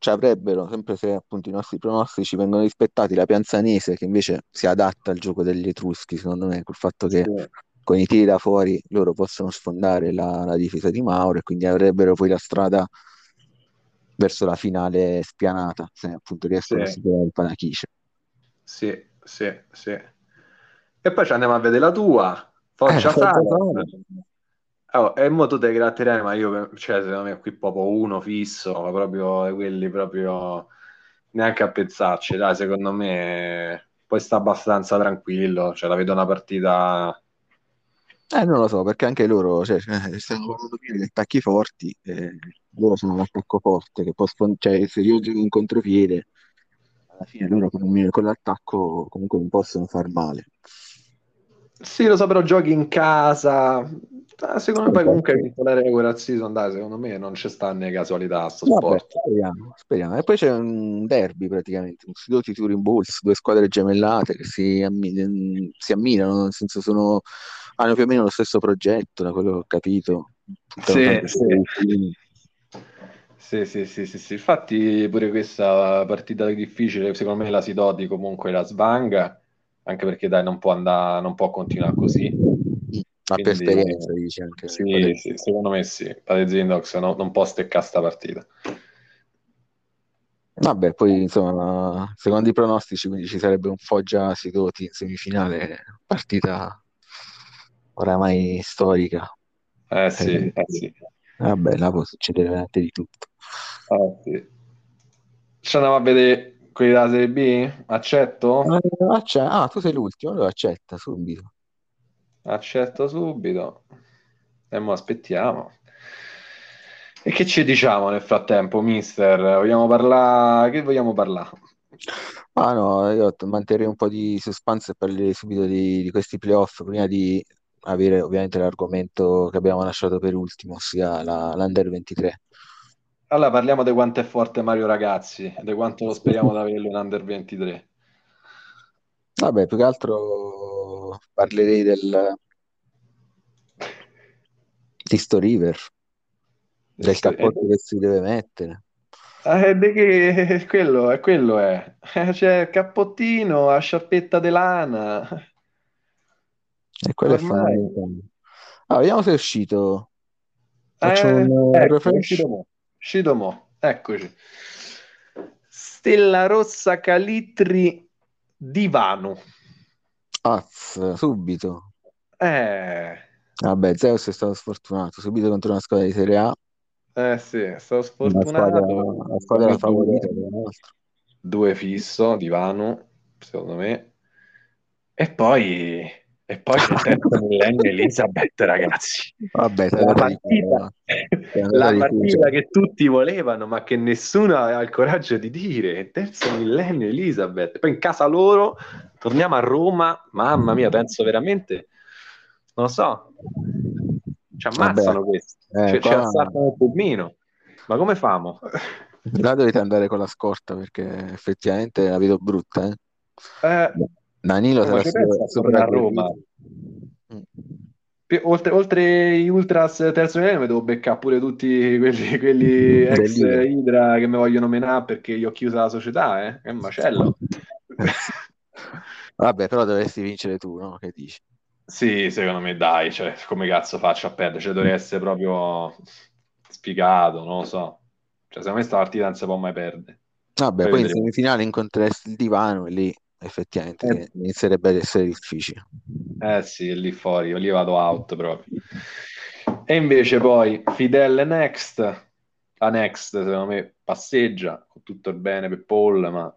ci avrebbero, sempre se appunto i nostri pronostici vengono rispettati, la Pianzanese che invece si adatta al gioco degli Etruschi, secondo me, col fatto che Sì. con i tiri da fuori loro possono sfondare la, la difesa di Mauro e quindi avrebbero poi la strada verso la finale spianata, se appunto riescono Sì. a superare il Panachisce. Sì, sì, sì. E poi ci andiamo a vedere la tua, Foggia Eh. Salem. Oh, e mo tu te gratterai, ma io, cioè, secondo me qui proprio uno fisso, ma proprio quelli proprio neanche a pensarci, dai, secondo me poi sta abbastanza tranquillo, cioè la vedo una partita... Eh, non lo so, perché anche loro, cioè, eh, stiamo parlando prima di attacchi forti, eh, loro sono un attacco forte, che può cioè, se io gioco in contropiede, alla fine loro con, con l'attacco comunque non possono far male. Sì, lo so, però giochi in casa. Ah, Secondo me comunque vinto la regular season, dai, secondo me non ci stanno casualità a sto Vabbè, sport. speriamo, speriamo. E poi c'è un derby praticamente, un Sidoti Turin Bulls, due squadre gemellate che si, ammi- si ammirano, nel senso sono, hanno più o meno lo stesso progetto, da quello che ho capito. Sì, sì. Sì, sì, sì, sì, sì. Infatti pure questa partita difficile, secondo me la Sidoti comunque la svanga, anche perché dai, non può andare, non può continuare così. Ma per Quindi- esperienza, dici anche. Sì, sì, secondo me sì. Padre Zindox no- non può steccare sta partita. Vabbè, poi insomma, secondo i pronostici, quindi ci sarebbe un Foggia Sidoti in semifinale, partita oramai storica. Eh sì, eh sì. Vabbè, là può succedere veramente di tutto. Eh sì. Ci andiamo a vedere quelli della Serie B? Accetto? Eh, Ah, tu sei l'ultimo, allora accetta subito. Accetto subito. E mo aspettiamo. E che ci diciamo nel frattempo, mister? Vogliamo parlare? Che vogliamo parlare? Ah no, io manterrei un po' di suspense e parlerei subito di, di questi playoff prima di avere ovviamente l'argomento che abbiamo lasciato per ultimo, ossia la, l'Under 23. Allora parliamo di quanto è forte Mario Ragazzi, di quanto lo speriamo di averlo in Under 23. Vabbè, più che altro parlerei del di sto River, del cappotto che si deve mettere. Eh, de che, quello, è quello è. C'è il cappottino, la sciarpetta di lana. E quello è fondamentale. Ah, vediamo se è uscito. Faccio Eh, un ecco, refresh. Uscito mo. Eccoci. Stella Rossa Calitri Divano. Az, subito. Eh, Vabbè, Zeus è stato sfortunato, subito contro una squadra di Serie A, eh sì, è stato una sfortunato. squadra, la squadra favorita Due, tra l'altro. due fisso, Divano, secondo me. E poi, e poi c'è il terzo millennio Elizabeth, ragazzi. Vabbè, La partita, la partita che tutti volevano, ma che nessuno aveva il coraggio di dire. Terzo millennio Elizabeth. Poi in casa loro, torniamo a Roma. Mamma mia, penso veramente, non lo so, ci ammazzano Vabbè, questi. eh, Ci, ci qua assaltano il pulmino. Ma come famo? là dovete andare con la scorta perché effettivamente la vedo brutta, eh. Eh, Danilo sarà pensa a Roma. Mm. Oltre, oltre gli Ultras terzo mi devo beccare pure tutti quelli, quelli ex. Idra che mi vogliono menare perché io ho chiuso la società, eh? È un macello. Vabbè, però dovresti vincere tu, no? Che dici? Sì, secondo me dai, cioè, come cazzo faccio a perdere? Cioè, dovrei essere proprio sfigato, non lo so. Cioè, secondo me sta partita non si può mai perdere. Vabbè, Poi poi in semifinale incontreresti il divano e lì effettivamente Eh, inizierebbe ad essere difficile. eh sì, lì fuori, lì vado out proprio. E invece poi Fidel Next, la Next secondo me passeggia con tutto il bene per Paul, ma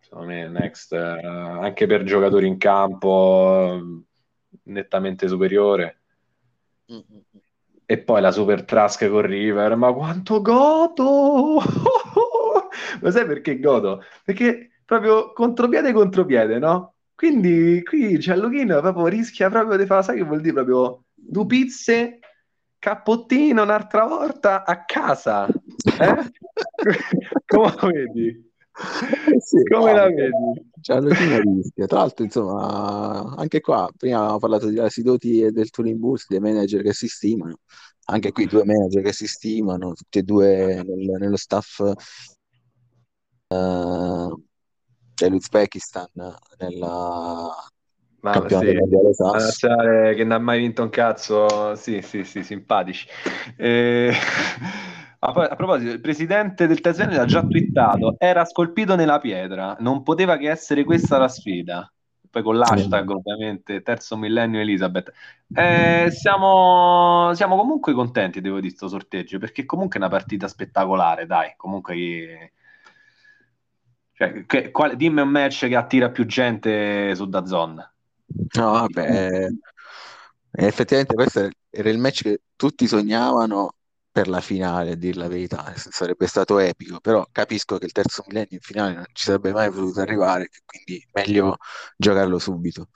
secondo me Next eh, anche per giocatori in campo eh, nettamente superiore. E poi la Super Trask con River, ma quanto godo! Ma sai perché godo? Perché proprio contropiede contropiede, no? Quindi qui Gianluchino proprio rischia proprio di fare, sai che vuol dire proprio due pizze, cappottino un'altra volta a casa. Eh? Come la vedi? Sì, Come la vedi? Gianluchino rischia. Tra l'altro, insomma, anche qua, prima avevamo parlato di Asidoti e del Turin Bulls, dei manager che si stimano. Anche qui due manager che si stimano, tutti e due nel- nello staff eh, dell'Uzbekistan, nella Ma campionato sì, mondiale SAS. che non ha mai vinto un cazzo, sì, sì, sì, simpatici. Eh, a, proposito, il presidente del Tasmania l'ha già twittato, era scolpito nella pietra, non poteva che essere questa la sfida. Poi con l'hashtag, ovviamente, terzo millennio Elizabeth. Eh, siamo, siamo comunque contenti, devo dire, di sto sorteggio, perché comunque è una partita spettacolare, dai, comunque... chi- cioè, che- quale- dimmi un match che attira più gente su DAZN. No, vabbè, eh, effettivamente questo era il match che tutti sognavano per la finale, a dir la verità, sarebbe stato epico, però capisco che il terzo millennio in finale non ci sarebbe mai voluto arrivare, quindi meglio giocarlo subito.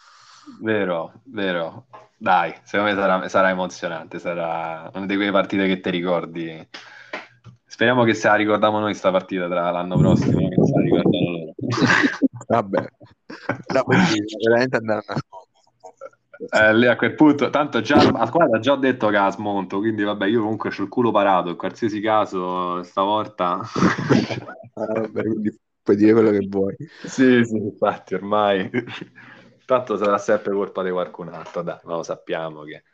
Vero, vero. Dai, secondo me sarà, sarà emozionante, sarà una di quelle partite che ti ricordi. Speriamo che se la ricordiamo noi sta partita tra l'anno prossimo, che la. Vabbè, no, quindi veramente andare a. Eh, lì a quel punto, tanto già la squadra ha già detto che ha smonto, quindi vabbè, io comunque ho il culo parato, in qualsiasi caso, stavolta... Ah, vabbè, quindi puoi dire quello che vuoi. Sì, sì, infatti, ormai... Tanto sarà sempre colpa di qualcun altro, dai, ma lo sappiamo che...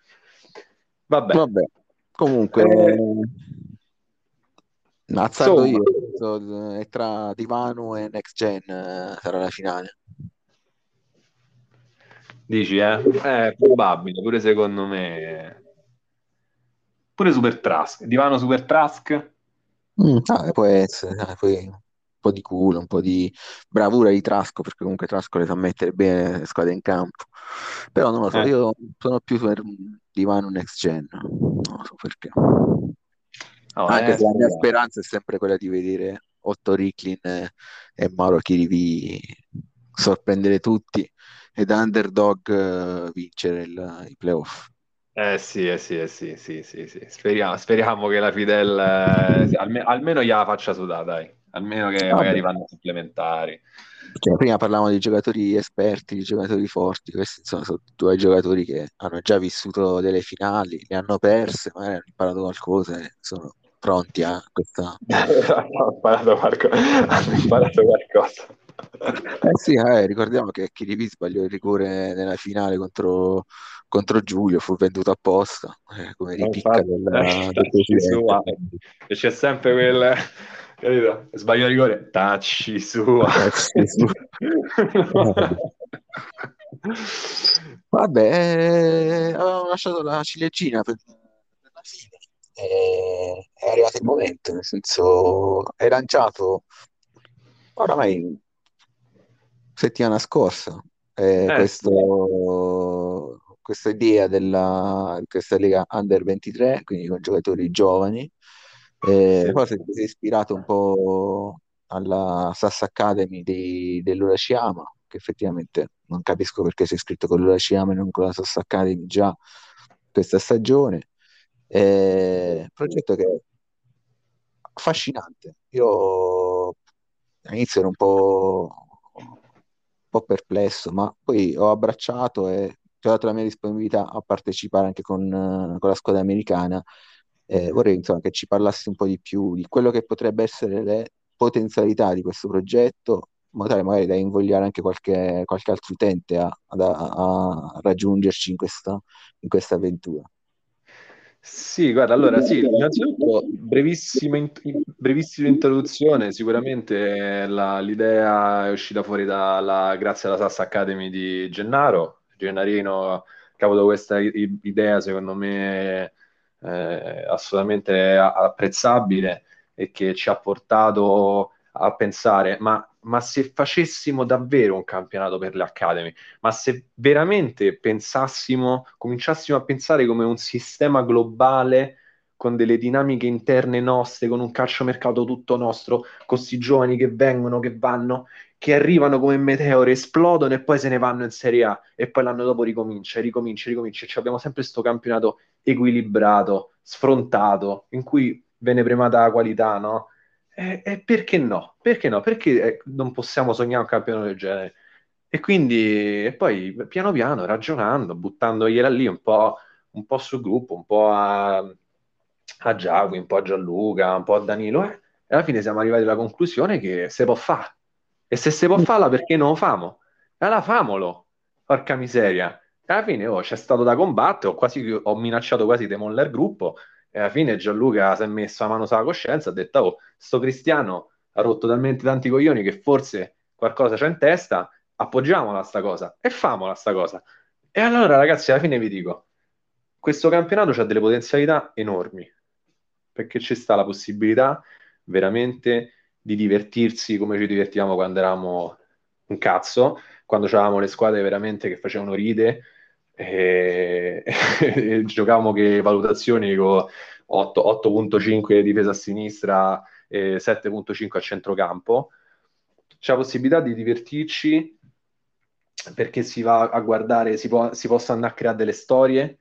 Vabbè, Vabbè, comunque, Eh, azzardo io, so- è tra Divano e Next Gen eh, sarà la finale. dici, eh? È probabile, pure secondo me... Pure Super Trask, Divano Super Trask? Mm, ah, può essere, dai, poi un po' di culo, un po' di bravura di Trasco, perché comunque Trasco le sa mettere bene le squadre in campo. Però non lo so, Eh. io sono più per Divano Next Gen, non lo so perché. No, Anche se la mia speranza è sempre quella di vedere Otto Ricklin e Mauro Chirivi sorprendere tutti ed underdog uh, vincere il, i playoff. Eh sì, eh sì, eh sì, sì, sì, sì. Speriamo, speriamo che la Fidel eh, alme- almeno gliela faccia sudare, dai. Almeno che Vabbè. magari vanno supplementari. Cioè, prima parlavamo di giocatori esperti, di giocatori forti, questi insomma, sono due giocatori che hanno già vissuto delle finali, le hanno perse, magari hanno imparato qualcosa sono pronti a questa... hanno imparato, qualco... hanno imparato qualcosa. Eh sì, eh, ricordiamo che Chirivi sbagliò il rigore nella finale contro, contro Giulio, fu venduto apposta, eh, come ripicca eh, del, del. E c'è sempre quel capito? Sbaglio rigore, tacci su. Tacci su. Vabbè, eh, avevamo lasciato la ciliegina per, per la fine. E è arrivato il momento, nel senso, è lanciato oramai settimana scorsa eh, eh, questo, questa idea della questa Lega Under 23, quindi con giocatori giovani eh, sì. Forse si è ispirato un po' alla Sass Academy di, dell'Urashiyama, che effettivamente non capisco perché si è iscritto con l'Urashiyama e non con la Sass Academy già questa stagione. Eh, progetto che è affascinante. Io all'inizio ero un po', un po' perplesso, ma poi ho abbracciato e ho dato la mia disponibilità a partecipare anche con, con la squadra americana eh, vorrei insomma, che ci parlassi un po' di più di quello che potrebbe essere le potenzialità di questo progetto, in modo tale magari da invogliare anche qualche, qualche altro utente a, a, a raggiungerci in questa, in questa avventura. Sì, guarda, allora sì, innanzitutto brevissima, in- brevissima introduzione, sicuramente la- l'idea è uscita fuori dalla, grazie alla Sassa Academy di Gennaro, Gennarino ha avuto questa i- idea secondo me eh, assolutamente apprezzabile e che ci ha portato a pensare, ma, ma, se facessimo davvero un campionato per le Academy, ma se veramente pensassimo, cominciassimo a pensare come un sistema globale con delle dinamiche interne nostre, con un calciomercato tutto nostro, con questi giovani che vengono, che vanno, che arrivano come meteore, esplodono e poi se ne vanno in Serie A e poi l'anno dopo ricomincia, ricomincia, ricomincia. Cioè abbiamo sempre questo campionato equilibrato, sfrontato, in cui viene premata la qualità, no? E, e perché no? Perché no? Perché eh, non possiamo sognare un campionato del genere? E quindi, e poi piano piano, ragionando, buttandogliela lì un po', un po' sul gruppo, un po' a, a Giacomo, un po' a Gianluca, un po' a Danilo, eh, e alla fine siamo arrivati alla conclusione che se può fare. E se si può farla, perché non lo famo? Allora famolo, porca miseria alla fine oh, c'è stato da combattere, ho, quasi, ho minacciato quasi di mollare il gruppo e alla fine Gianluca si è messo la mano sulla coscienza e ha detto oh, sto Cristiano ha rotto talmente tanti coglioni che forse qualcosa c'è in testa, appoggiamola sta cosa e famola sta cosa. E allora ragazzi alla fine vi dico, questo campionato ha delle potenzialità enormi, perché ci sta la possibilità veramente di divertirsi come ci divertivamo quando eravamo un cazzo, quando avevamo le squadre veramente che facevano ride, e, e giocavamo che valutazioni con 8, 8.5 difesa a sinistra e 7.5 a centrocampo. C'è la possibilità di divertirci perché si va a guardare, si, può, si possono a creare delle storie,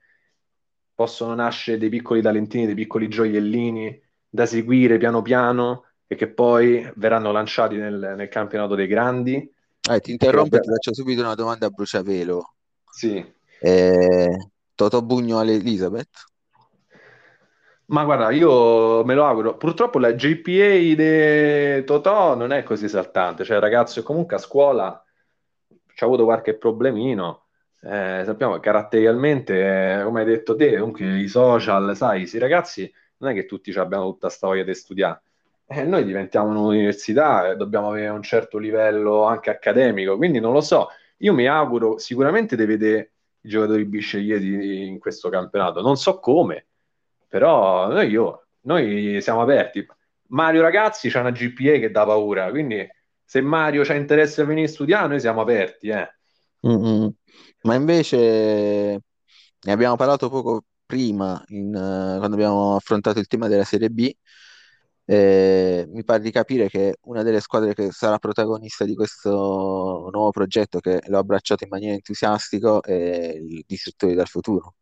possono nascere dei piccoli talentini, dei piccoli gioiellini da seguire piano piano e che poi verranno lanciati nel, nel campionato dei grandi. Eh, ti interrompo e ti faccio subito una domanda a bruciapelo. Sì. Eh, Totò Bugno all'Elizabeth? Ma guarda, io me lo auguro. Purtroppo la GPA di Totò non è così esaltante, cioè il ragazzo comunque a scuola ci ha avuto qualche problemino. Eh, sappiamo che caratterialmente, eh, come hai detto te, comunque i social, sai, i ragazzi non è che tutti abbiamo tutta questa voglia di studiare. Eh, noi diventiamo un'università e dobbiamo avere un certo livello anche accademico, quindi non lo so. Io mi auguro sicuramente di vedere i giocatori bisceglieti in questo campionato. Non so come, però noi, io, noi siamo aperti. Mario Ragazzi c'ha una GPA che dà paura, quindi se Mario c'ha interesse a venire a studiare, noi siamo aperti. Eh. Ma invece ne abbiamo parlato poco prima, in, uh, quando abbiamo affrontato il tema della Serie B, eh, mi pare di capire che una delle squadre che sarà protagonista di questo nuovo progetto, che l'ho abbracciato in maniera entusiastica, è il Distruttori del Futuro.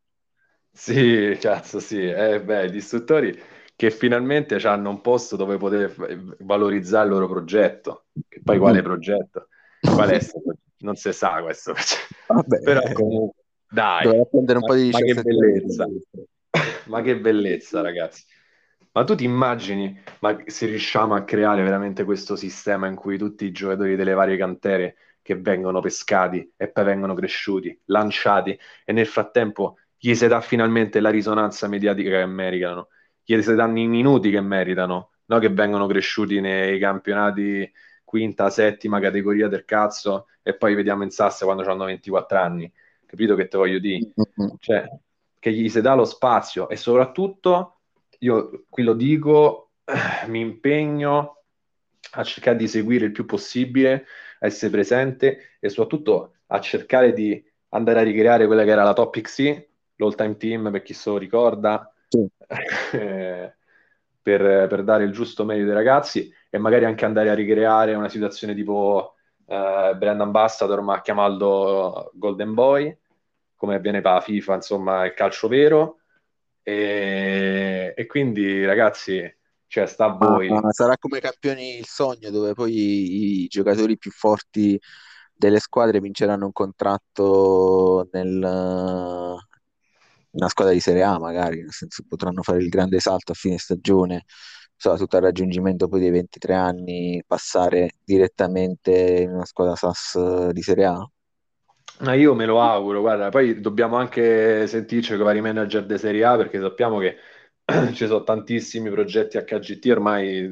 Sì, cazzo, sì. Eh, beh, distruttori che finalmente hanno un posto dove poter valorizzare il loro progetto. Che poi quale mm. progetto? Qual è? Non si sa questo. Vabbè, Però comunque, dai, di ma che bellezza. ma che bellezza, ragazzi. Ma tu ti immagini ma se riusciamo a creare veramente questo sistema in cui tutti i giocatori delle varie cantere che vengono pescati e poi vengono cresciuti, lanciati e nel frattempo gli si dà finalmente la risonanza mediatica che meritano, gli si danno i minuti che meritano, no? che vengono cresciuti nei campionati quinta, settima categoria del cazzo e poi vediamo in Sasse quando hanno 24 anni. Capito che te voglio dire? Mm-hmm. Cioè, che gli si dà lo spazio e soprattutto io qui lo dico, mi impegno a cercare di seguire il più possibile, a essere presente e soprattutto a cercare di andare a ricreare quella che era la Top XC, l'all time team per chi se lo ricorda, sì. per, per, dare il giusto meglio ai ragazzi e magari anche andare a ricreare una situazione tipo eh, brand ambassador ma chiamarlo Golden Boy, come avviene per la FIFA, insomma il calcio vero e, e quindi, ragazzi, cioè, sta a voi. Ah, sarà come campioni il sogno, dove poi i, i, giocatori più forti delle squadre vinceranno un contratto nel, una squadra di Serie A, magari, nel senso potranno fare il grande salto a fine stagione, soprattutto al raggiungimento poi dei 23 anni, passare direttamente in una squadra SAS di Serie A. Ma io me lo auguro, guarda, poi dobbiamo anche sentirci con i vari manager di Serie A perché sappiamo che ci sono tantissimi progetti HGT ormai,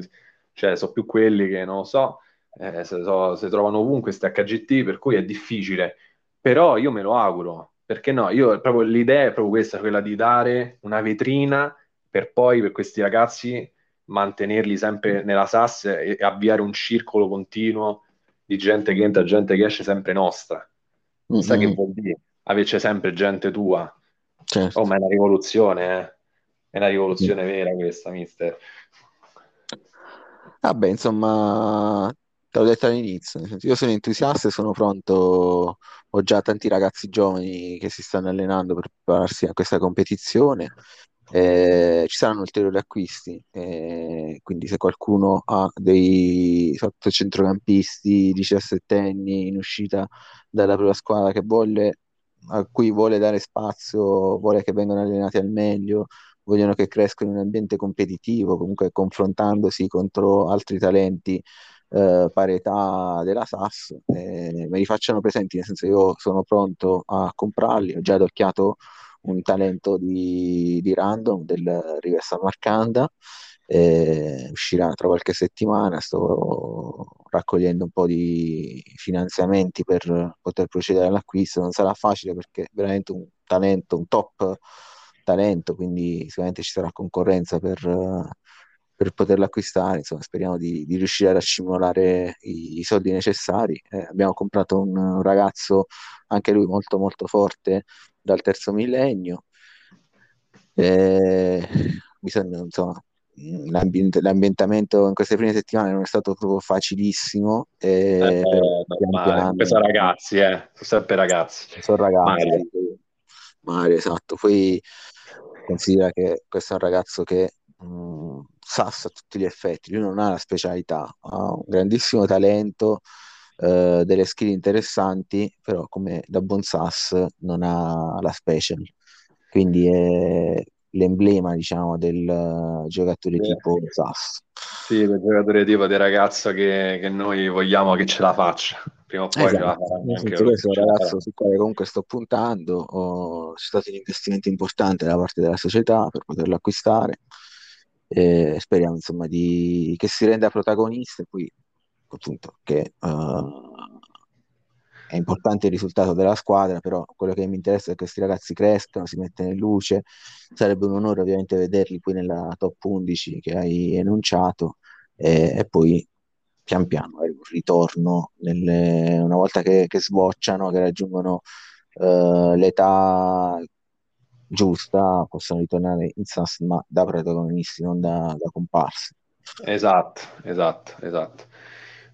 cioè sono più quelli che non lo so, eh, si, so, si trovano ovunque questi HGT, per cui è difficile, però io me lo auguro, perché no, io proprio l'idea è proprio questa, quella di dare una vetrina per poi per questi ragazzi mantenerli sempre nella SAS e avviare un circolo continuo di gente che entra, gente che esce sempre nostra. Mm-hmm. Sai che vuol dire? Averci sempre gente tua. Certo. Oh, ma è una rivoluzione, eh? È una rivoluzione sì. vera questa, mister. Vabbè, insomma, te l'ho detto all'inizio, io sono entusiasta e sono pronto, ho già tanti ragazzi giovani che si stanno allenando per prepararsi a questa competizione, eh, ci saranno ulteriori acquisti, eh, quindi se qualcuno ha dei centrocampisti 17 anni in uscita dalla propria squadra che vuole, a cui vuole dare spazio, vuole che vengano allenati al meglio, vogliono che crescano in un ambiente competitivo, comunque confrontandosi contro altri talenti eh, parità della SAS, eh, me li facciano presenti, nel senso io sono pronto a comprarli, ho già adocchiato un talento di, di random del Riversa Marcanda, eh, uscirà tra qualche settimana, sto raccogliendo un po' di finanziamenti per poter procedere all'acquisto, non sarà facile perché è veramente un talento, un top talento, quindi sicuramente ci sarà concorrenza per, per poterlo acquistare, insomma speriamo di, di riuscire a racimolare i, i soldi necessari. Eh, abbiamo comprato un ragazzo, anche lui molto molto forte, dal terzo millennio. Eh, bisogna, insomma, l'ambient- l'ambientamento in queste prime settimane non è stato proprio facilissimo. Eh, eh, sono ragazzi, eh. sono sempre ragazzi. Sono ragazzi. Mario. Mario, esatto. Poi considera che questo è un ragazzo che mh, mm, sassa a tutti gli effetti, lui non ha la specialità, ha un grandissimo talento, eh, delle skill interessanti, però come da buon SAS non ha la special. Quindi è l'emblema, diciamo, del uh, giocatore sì. tipo SAS. Sì, quel giocatore tipo di ragazzo che, che, noi vogliamo che ce la faccia. Prima o poi esatto. la farà anche questo ragazzo sul quale comunque sto puntando. Oh, c'è stato un investimento importante da parte della società per poterlo acquistare. E speriamo insomma di, che si renda protagonista e poi appunto che uh, è importante il risultato della squadra, però quello che mi interessa è che questi ragazzi crescano, si mettano in luce, sarebbe un onore ovviamente vederli qui nella top 11 che hai enunciato e, e poi pian piano un ritorno nelle, una volta che, che sbocciano, che raggiungono uh, l'età giusta possono ritornare in SAS ma da protagonisti, non da, da comparsi. Esatto, esatto, esatto.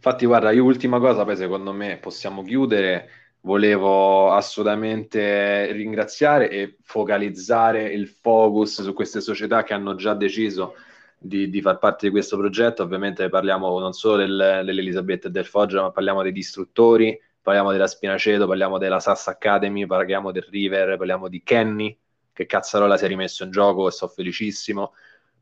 Infatti, guarda, io ultima cosa, poi secondo me possiamo chiudere. Volevo assolutamente ringraziare e focalizzare il focus su queste società che hanno già deciso di, di far parte di questo progetto. Ovviamente parliamo non solo del, dell'Elisabetta e del Foggia, ma parliamo dei distruttori, parliamo della Spinaceto, parliamo della Sass Academy, parliamo del River, parliamo di Kenny, che Cazzarola si è rimesso in gioco e sto felicissimo.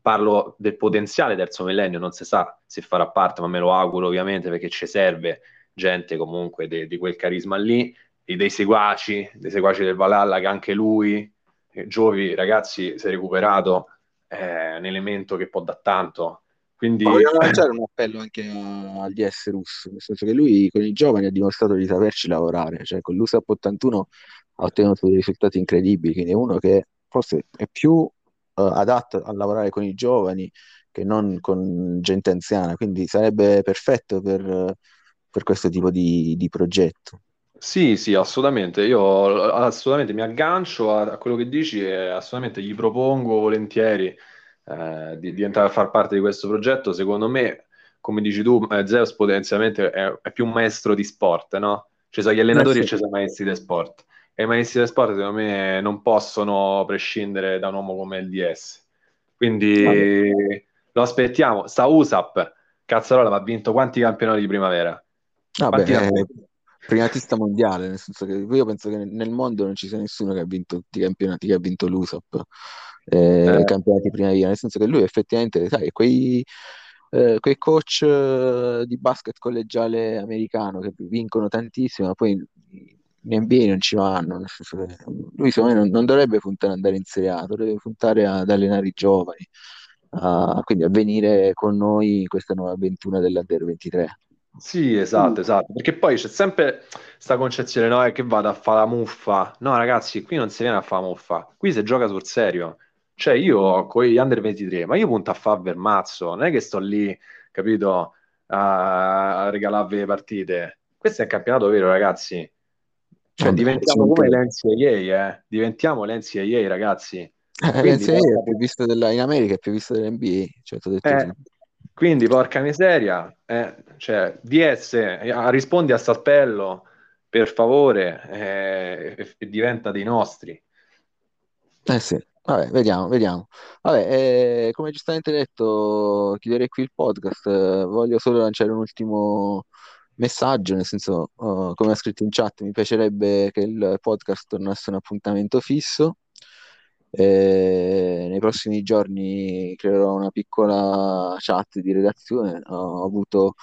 Parlo del potenziale terzo millennio, non si sa se farà parte, ma me lo auguro ovviamente perché ci serve gente comunque di quel carisma lì, e dei seguaci, dei seguaci del Valhalla che anche lui, eh, Giovi ragazzi, si è recuperato, è un elemento che può da tanto. Quindi... Voglio lanciare un appello anche al DS russo, nel senso che lui con i giovani ha dimostrato di saperci lavorare, cioè con l'USAP 81 ha ottenuto dei risultati incredibili, quindi è uno che forse è più adatto a lavorare con i giovani che non con gente anziana, quindi sarebbe perfetto per, per questo tipo di, di, progetto. Sì, sì, assolutamente. Io assolutamente mi aggancio a, a quello che dici e assolutamente gli propongo volentieri eh, di, di, entrare a far parte di questo progetto. Secondo me, come dici tu, eh, Zeus potenzialmente è, è, più un maestro di sport, no? Ci sono gli allenatori eh sì. e ci sono i maestri di sport e i maestri del sport secondo me non possono prescindere da un uomo come il DS. Quindi ah, lo aspettiamo. Sta USAP, Cazzarola, ma ha vinto quanti campionati di primavera? Vabbè, eh, primatista mondiale, nel senso che io penso che nel mondo non ci sia nessuno che ha vinto tutti i campionati che ha vinto l'USAP, eh, eh. campionati primavera, nel senso che lui effettivamente, sai, quei, eh, quei coach eh, di basket collegiale americano che vincono tantissimo, ma poi in NBA non ci vanno, nel senso che lui secondo me non, non dovrebbe puntare ad andare in Serie A, dovrebbe puntare ad allenare i giovani, uh, quindi a venire con noi in questa nuova avventura dell'Under 23. Sì, esatto, esatto, perché poi c'è sempre questa concezione, no, è che vado a fare la muffa. No, ragazzi, qui non si viene a fare la muffa, qui si gioca sul serio. Cioè, io con gli under 23, ma io punto a fare Vermazzo, non è che sto lì, capito, a, a regalarvi le partite. Questo è il campionato vero, ragazzi. Cioè, Vabbè, diventiamo come l'NCAA, eh? Diventiamo l'NCAA, ragazzi. Eh, l'NCAA è più visto della, in America è più visto dell'NBA. Cioè, eh, quindi, porca miseria, eh, cioè, DS, eh, rispondi a Stappello, per favore, eh, e, e diventa dei nostri. Eh sì, vabbè, vediamo, vediamo. Vabbè, eh, come giustamente detto, chiuderei qui il podcast. voglio solo lanciare un ultimo messaggio, nel senso, uh, come ha scritto in chat, mi piacerebbe che il podcast tornasse un appuntamento fisso. E nei prossimi giorni creerò una piccola chat di redazione. Ho avuto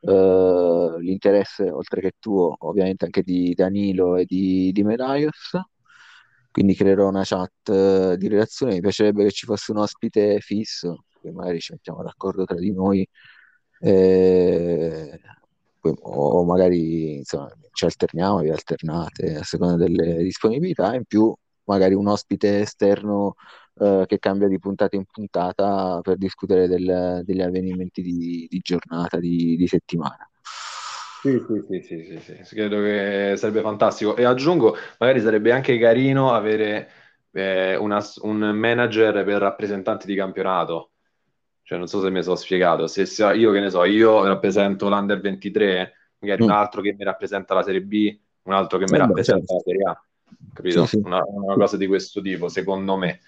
uh, l'interesse, oltre che tuo, ovviamente anche di Danilo e di, di Meraios. Quindi creerò una chat uh, di redazione. Mi piacerebbe che ci fosse un ospite fisso, che magari ci mettiamo d'accordo tra di noi. Eh, o magari insomma, ci alterniamo, vi alternate a seconda delle disponibilità, in più magari un ospite esterno eh, che cambia di puntata in puntata per discutere del, degli avvenimenti di, di giornata, di, di settimana. Sì, sì, sì, sì, sì, sì, credo che sarebbe fantastico. E aggiungo, magari sarebbe anche carino avere eh, una, un manager per rappresentanti di campionato cioè, non so se mi sono spiegato. Se, se io che ne so, io rappresento l'Under 23, magari mm. un altro che mi rappresenta la Serie B, un altro che mi rappresenta certo. la Serie A. Capito? Sì, sì. Una, una, cosa di questo tipo, secondo me.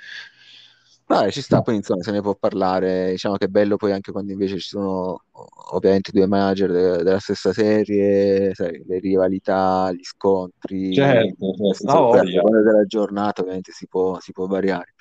Vabbè, ci sta, poi insomma se ne può parlare, diciamo che è bello poi anche quando invece ci sono ovviamente due manager de- della stessa serie, sai, le rivalità, gli scontri, certo, certo. No, della giornata ovviamente si può, si può variare.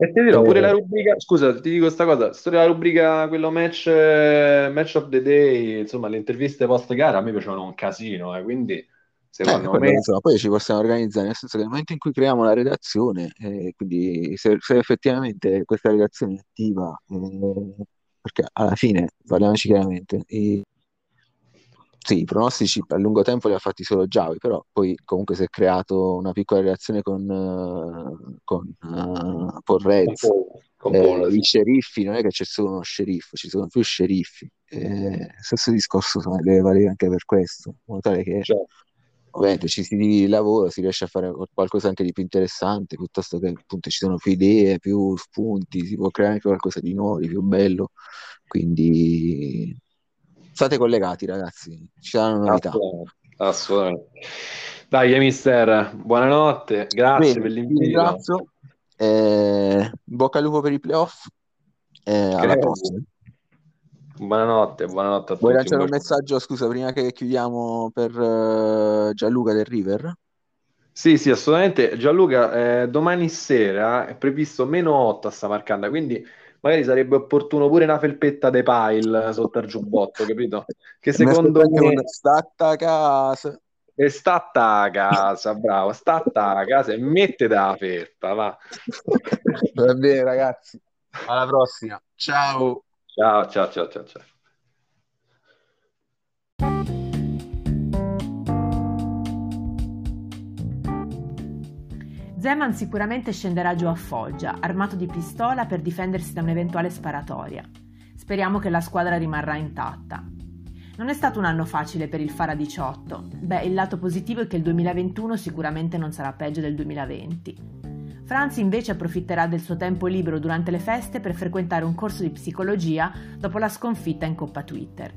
E ti dirò pure la eh. rubrica, scusa, ti dico questa cosa, storia la rubrica, quello match, match of the day, insomma, le interviste post gara a me piacevano un casino, eh, quindi secondo eh, me... Insomma, poi ci possiamo organizzare, nel senso che nel momento in cui creiamo la redazione, eh, quindi se, se, effettivamente questa redazione è attiva, eh, perché alla fine, parliamoci chiaramente, i, sì, i pronostici a lungo tempo li ha fatti solo Giavi, però poi comunque si è creato una piccola relazione con, uh, con uh, Reds. Con Paul, eh, I sceriffi, non è che c'è solo uno sceriffo, ci sono più sceriffi. Eh, stesso discorso deve valere anche per questo, in modo tale che certo. ovviamente ci si lavora, si riesce a fare qualcosa anche di più interessante, piuttosto che appunto ci sono più idee, più spunti, si può creare anche qualcosa di nuovo, di più bello. Quindi state collegati, ragazzi, ci saranno novità. Assolutamente. assolutamente. Dai, mister, buonanotte, grazie Bene, per vi l'invito. ringrazio, eh, bocca al lupo per i playoff, eh, alla Grazie. prossima. Buonanotte, buonanotte a Vuoi tutti. lanciare un messaggio, scusa, prima che chiudiamo per eh, Gianluca del River? Sì, sì, assolutamente. Gianluca, eh, domani sera è previsto meno 8 a Samarcanda, quindi magari sarebbe opportuno pure una felpetta de pile sotto al giubbotto, capito? Che secondo me un statta a casa. è stata a casa, bravo, stata a casa e mettete la felpa, va. Va bene, ragazzi. Alla prossima. Ciao. Ciao, ciao, ciao, ciao, ciao. Zeman sicuramente scenderà giù a Foggia, armato di pistola per difendersi da un'eventuale sparatoria. Speriamo che la squadra rimarrà intatta. Non è stato un anno facile per il Fara 18. Beh, il lato positivo è che il 2021 sicuramente non sarà peggio del 2020. Franzi invece approfitterà del suo tempo libero durante le feste per frequentare un corso di psicologia dopo la sconfitta in Coppa Twitter.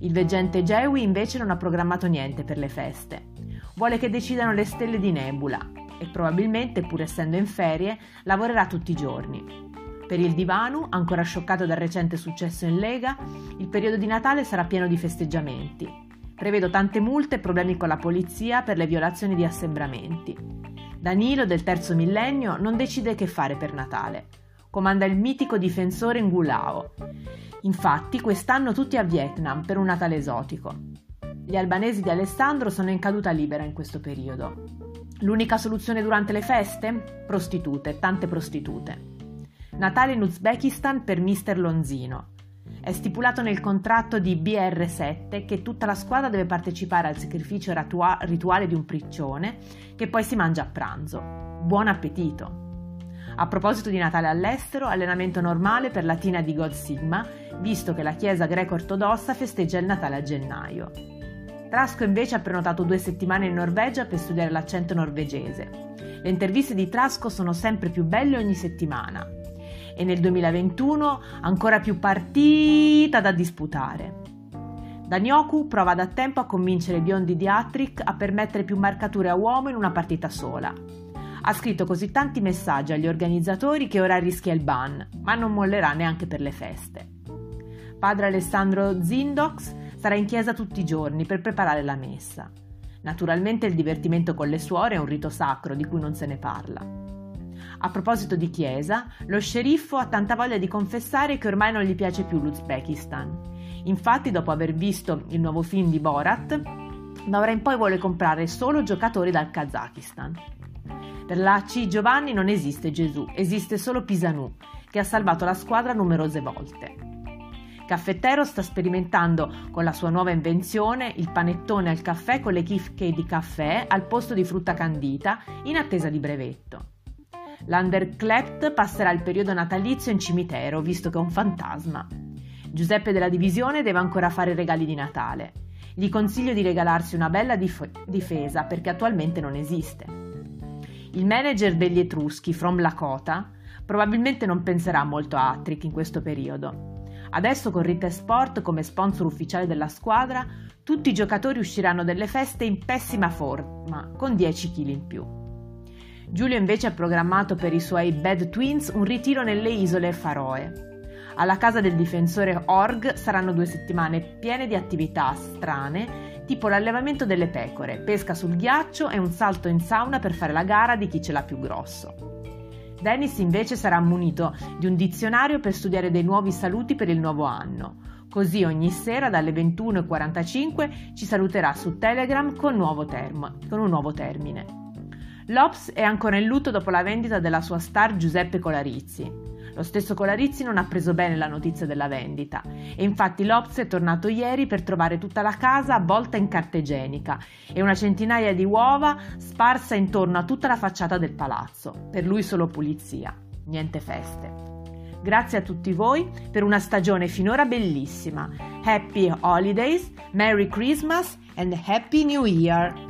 Il veggente Jewi invece non ha programmato niente per le feste. Vuole che decidano le stelle di Nebula e probabilmente, pur essendo in ferie, lavorerà tutti i giorni. Per il Divanu, ancora scioccato dal recente successo in Lega, il periodo di Natale sarà pieno di festeggiamenti. Prevedo tante multe e problemi con la polizia per le violazioni di assembramenti. Danilo, del terzo millennio, non decide che fare per Natale. Comanda il mitico difensore Ngulao. Infatti, quest'anno tutti a Vietnam per un Natale esotico. Gli albanesi di Alessandro sono in caduta libera in questo periodo. L'unica soluzione durante le feste? Prostitute, tante prostitute. Natale in Uzbekistan per Mister Lonzino. È stipulato nel contratto di BR7 che tutta la squadra deve partecipare al sacrificio ratua- rituale di un priccione che poi si mangia a pranzo. Buon appetito! A proposito di Natale all'estero, allenamento normale per la Tina di God Sigma, visto che la Chiesa greco-ortodossa festeggia il Natale a gennaio. Trasco invece ha prenotato due settimane in Norvegia per studiare l'accento norvegese. Le interviste di Trasco sono sempre più belle ogni settimana e nel 2021 ancora più partita da disputare. Danioku prova da tempo a convincere i biondi di Attrick a permettere più marcature a uomo in una partita sola. Ha scritto così tanti messaggi agli organizzatori che ora rischia il ban, ma non mollerà neanche per le feste. Padre Alessandro Zindox sarà in chiesa tutti i giorni per preparare la messa. Naturalmente il divertimento con le suore è un rito sacro di cui non se ne parla. A proposito di chiesa, lo sceriffo ha tanta voglia di confessare che ormai non gli piace più l'Uzbekistan. Infatti, dopo aver visto il nuovo film di Borat, da ora in poi vuole comprare solo giocatori dal Kazakistan. Per la C Giovanni non esiste Gesù, esiste solo Pisanu, che ha salvato la squadra numerose volte. Caffettero sta sperimentando con la sua nuova invenzione il panettone al caffè con le chicche di caffè al posto di frutta candita in attesa di brevetto. L'Underclept passerà il periodo natalizio in cimitero, visto che è un fantasma. Giuseppe della Divisione deve ancora fare regali di Natale. Gli consiglio di regalarsi una bella dif- difesa perché attualmente non esiste. Il manager degli Etruschi, From Lakota, probabilmente non penserà molto a Attrick in questo periodo. Adesso con Rite Sport come sponsor ufficiale della squadra, tutti i giocatori usciranno dalle feste in pessima forma, con 10 kg in più. Giulio invece ha programmato per i suoi Bad Twins un ritiro nelle isole Faroe. Alla casa del difensore Org saranno due settimane piene di attività strane, tipo l'allevamento delle pecore, pesca sul ghiaccio e un salto in sauna per fare la gara di chi ce l'ha più grosso. Dennis invece sarà munito di un dizionario per studiare dei nuovi saluti per il nuovo anno. Così ogni sera dalle 21.45 ci saluterà su Telegram con, nuovo term- con un nuovo termine. L'Ops è ancora in lutto dopo la vendita della sua star Giuseppe Colarizzi. Lo stesso Colarizzi non ha preso bene la notizia della vendita e infatti l'Ops è tornato ieri per trovare tutta la casa avvolta in carta igienica e una centinaia di uova sparsa intorno a tutta la facciata del palazzo. Per lui solo pulizia, niente feste. Grazie a tutti voi per una stagione finora bellissima. Happy Holidays, Merry Christmas and Happy New Year!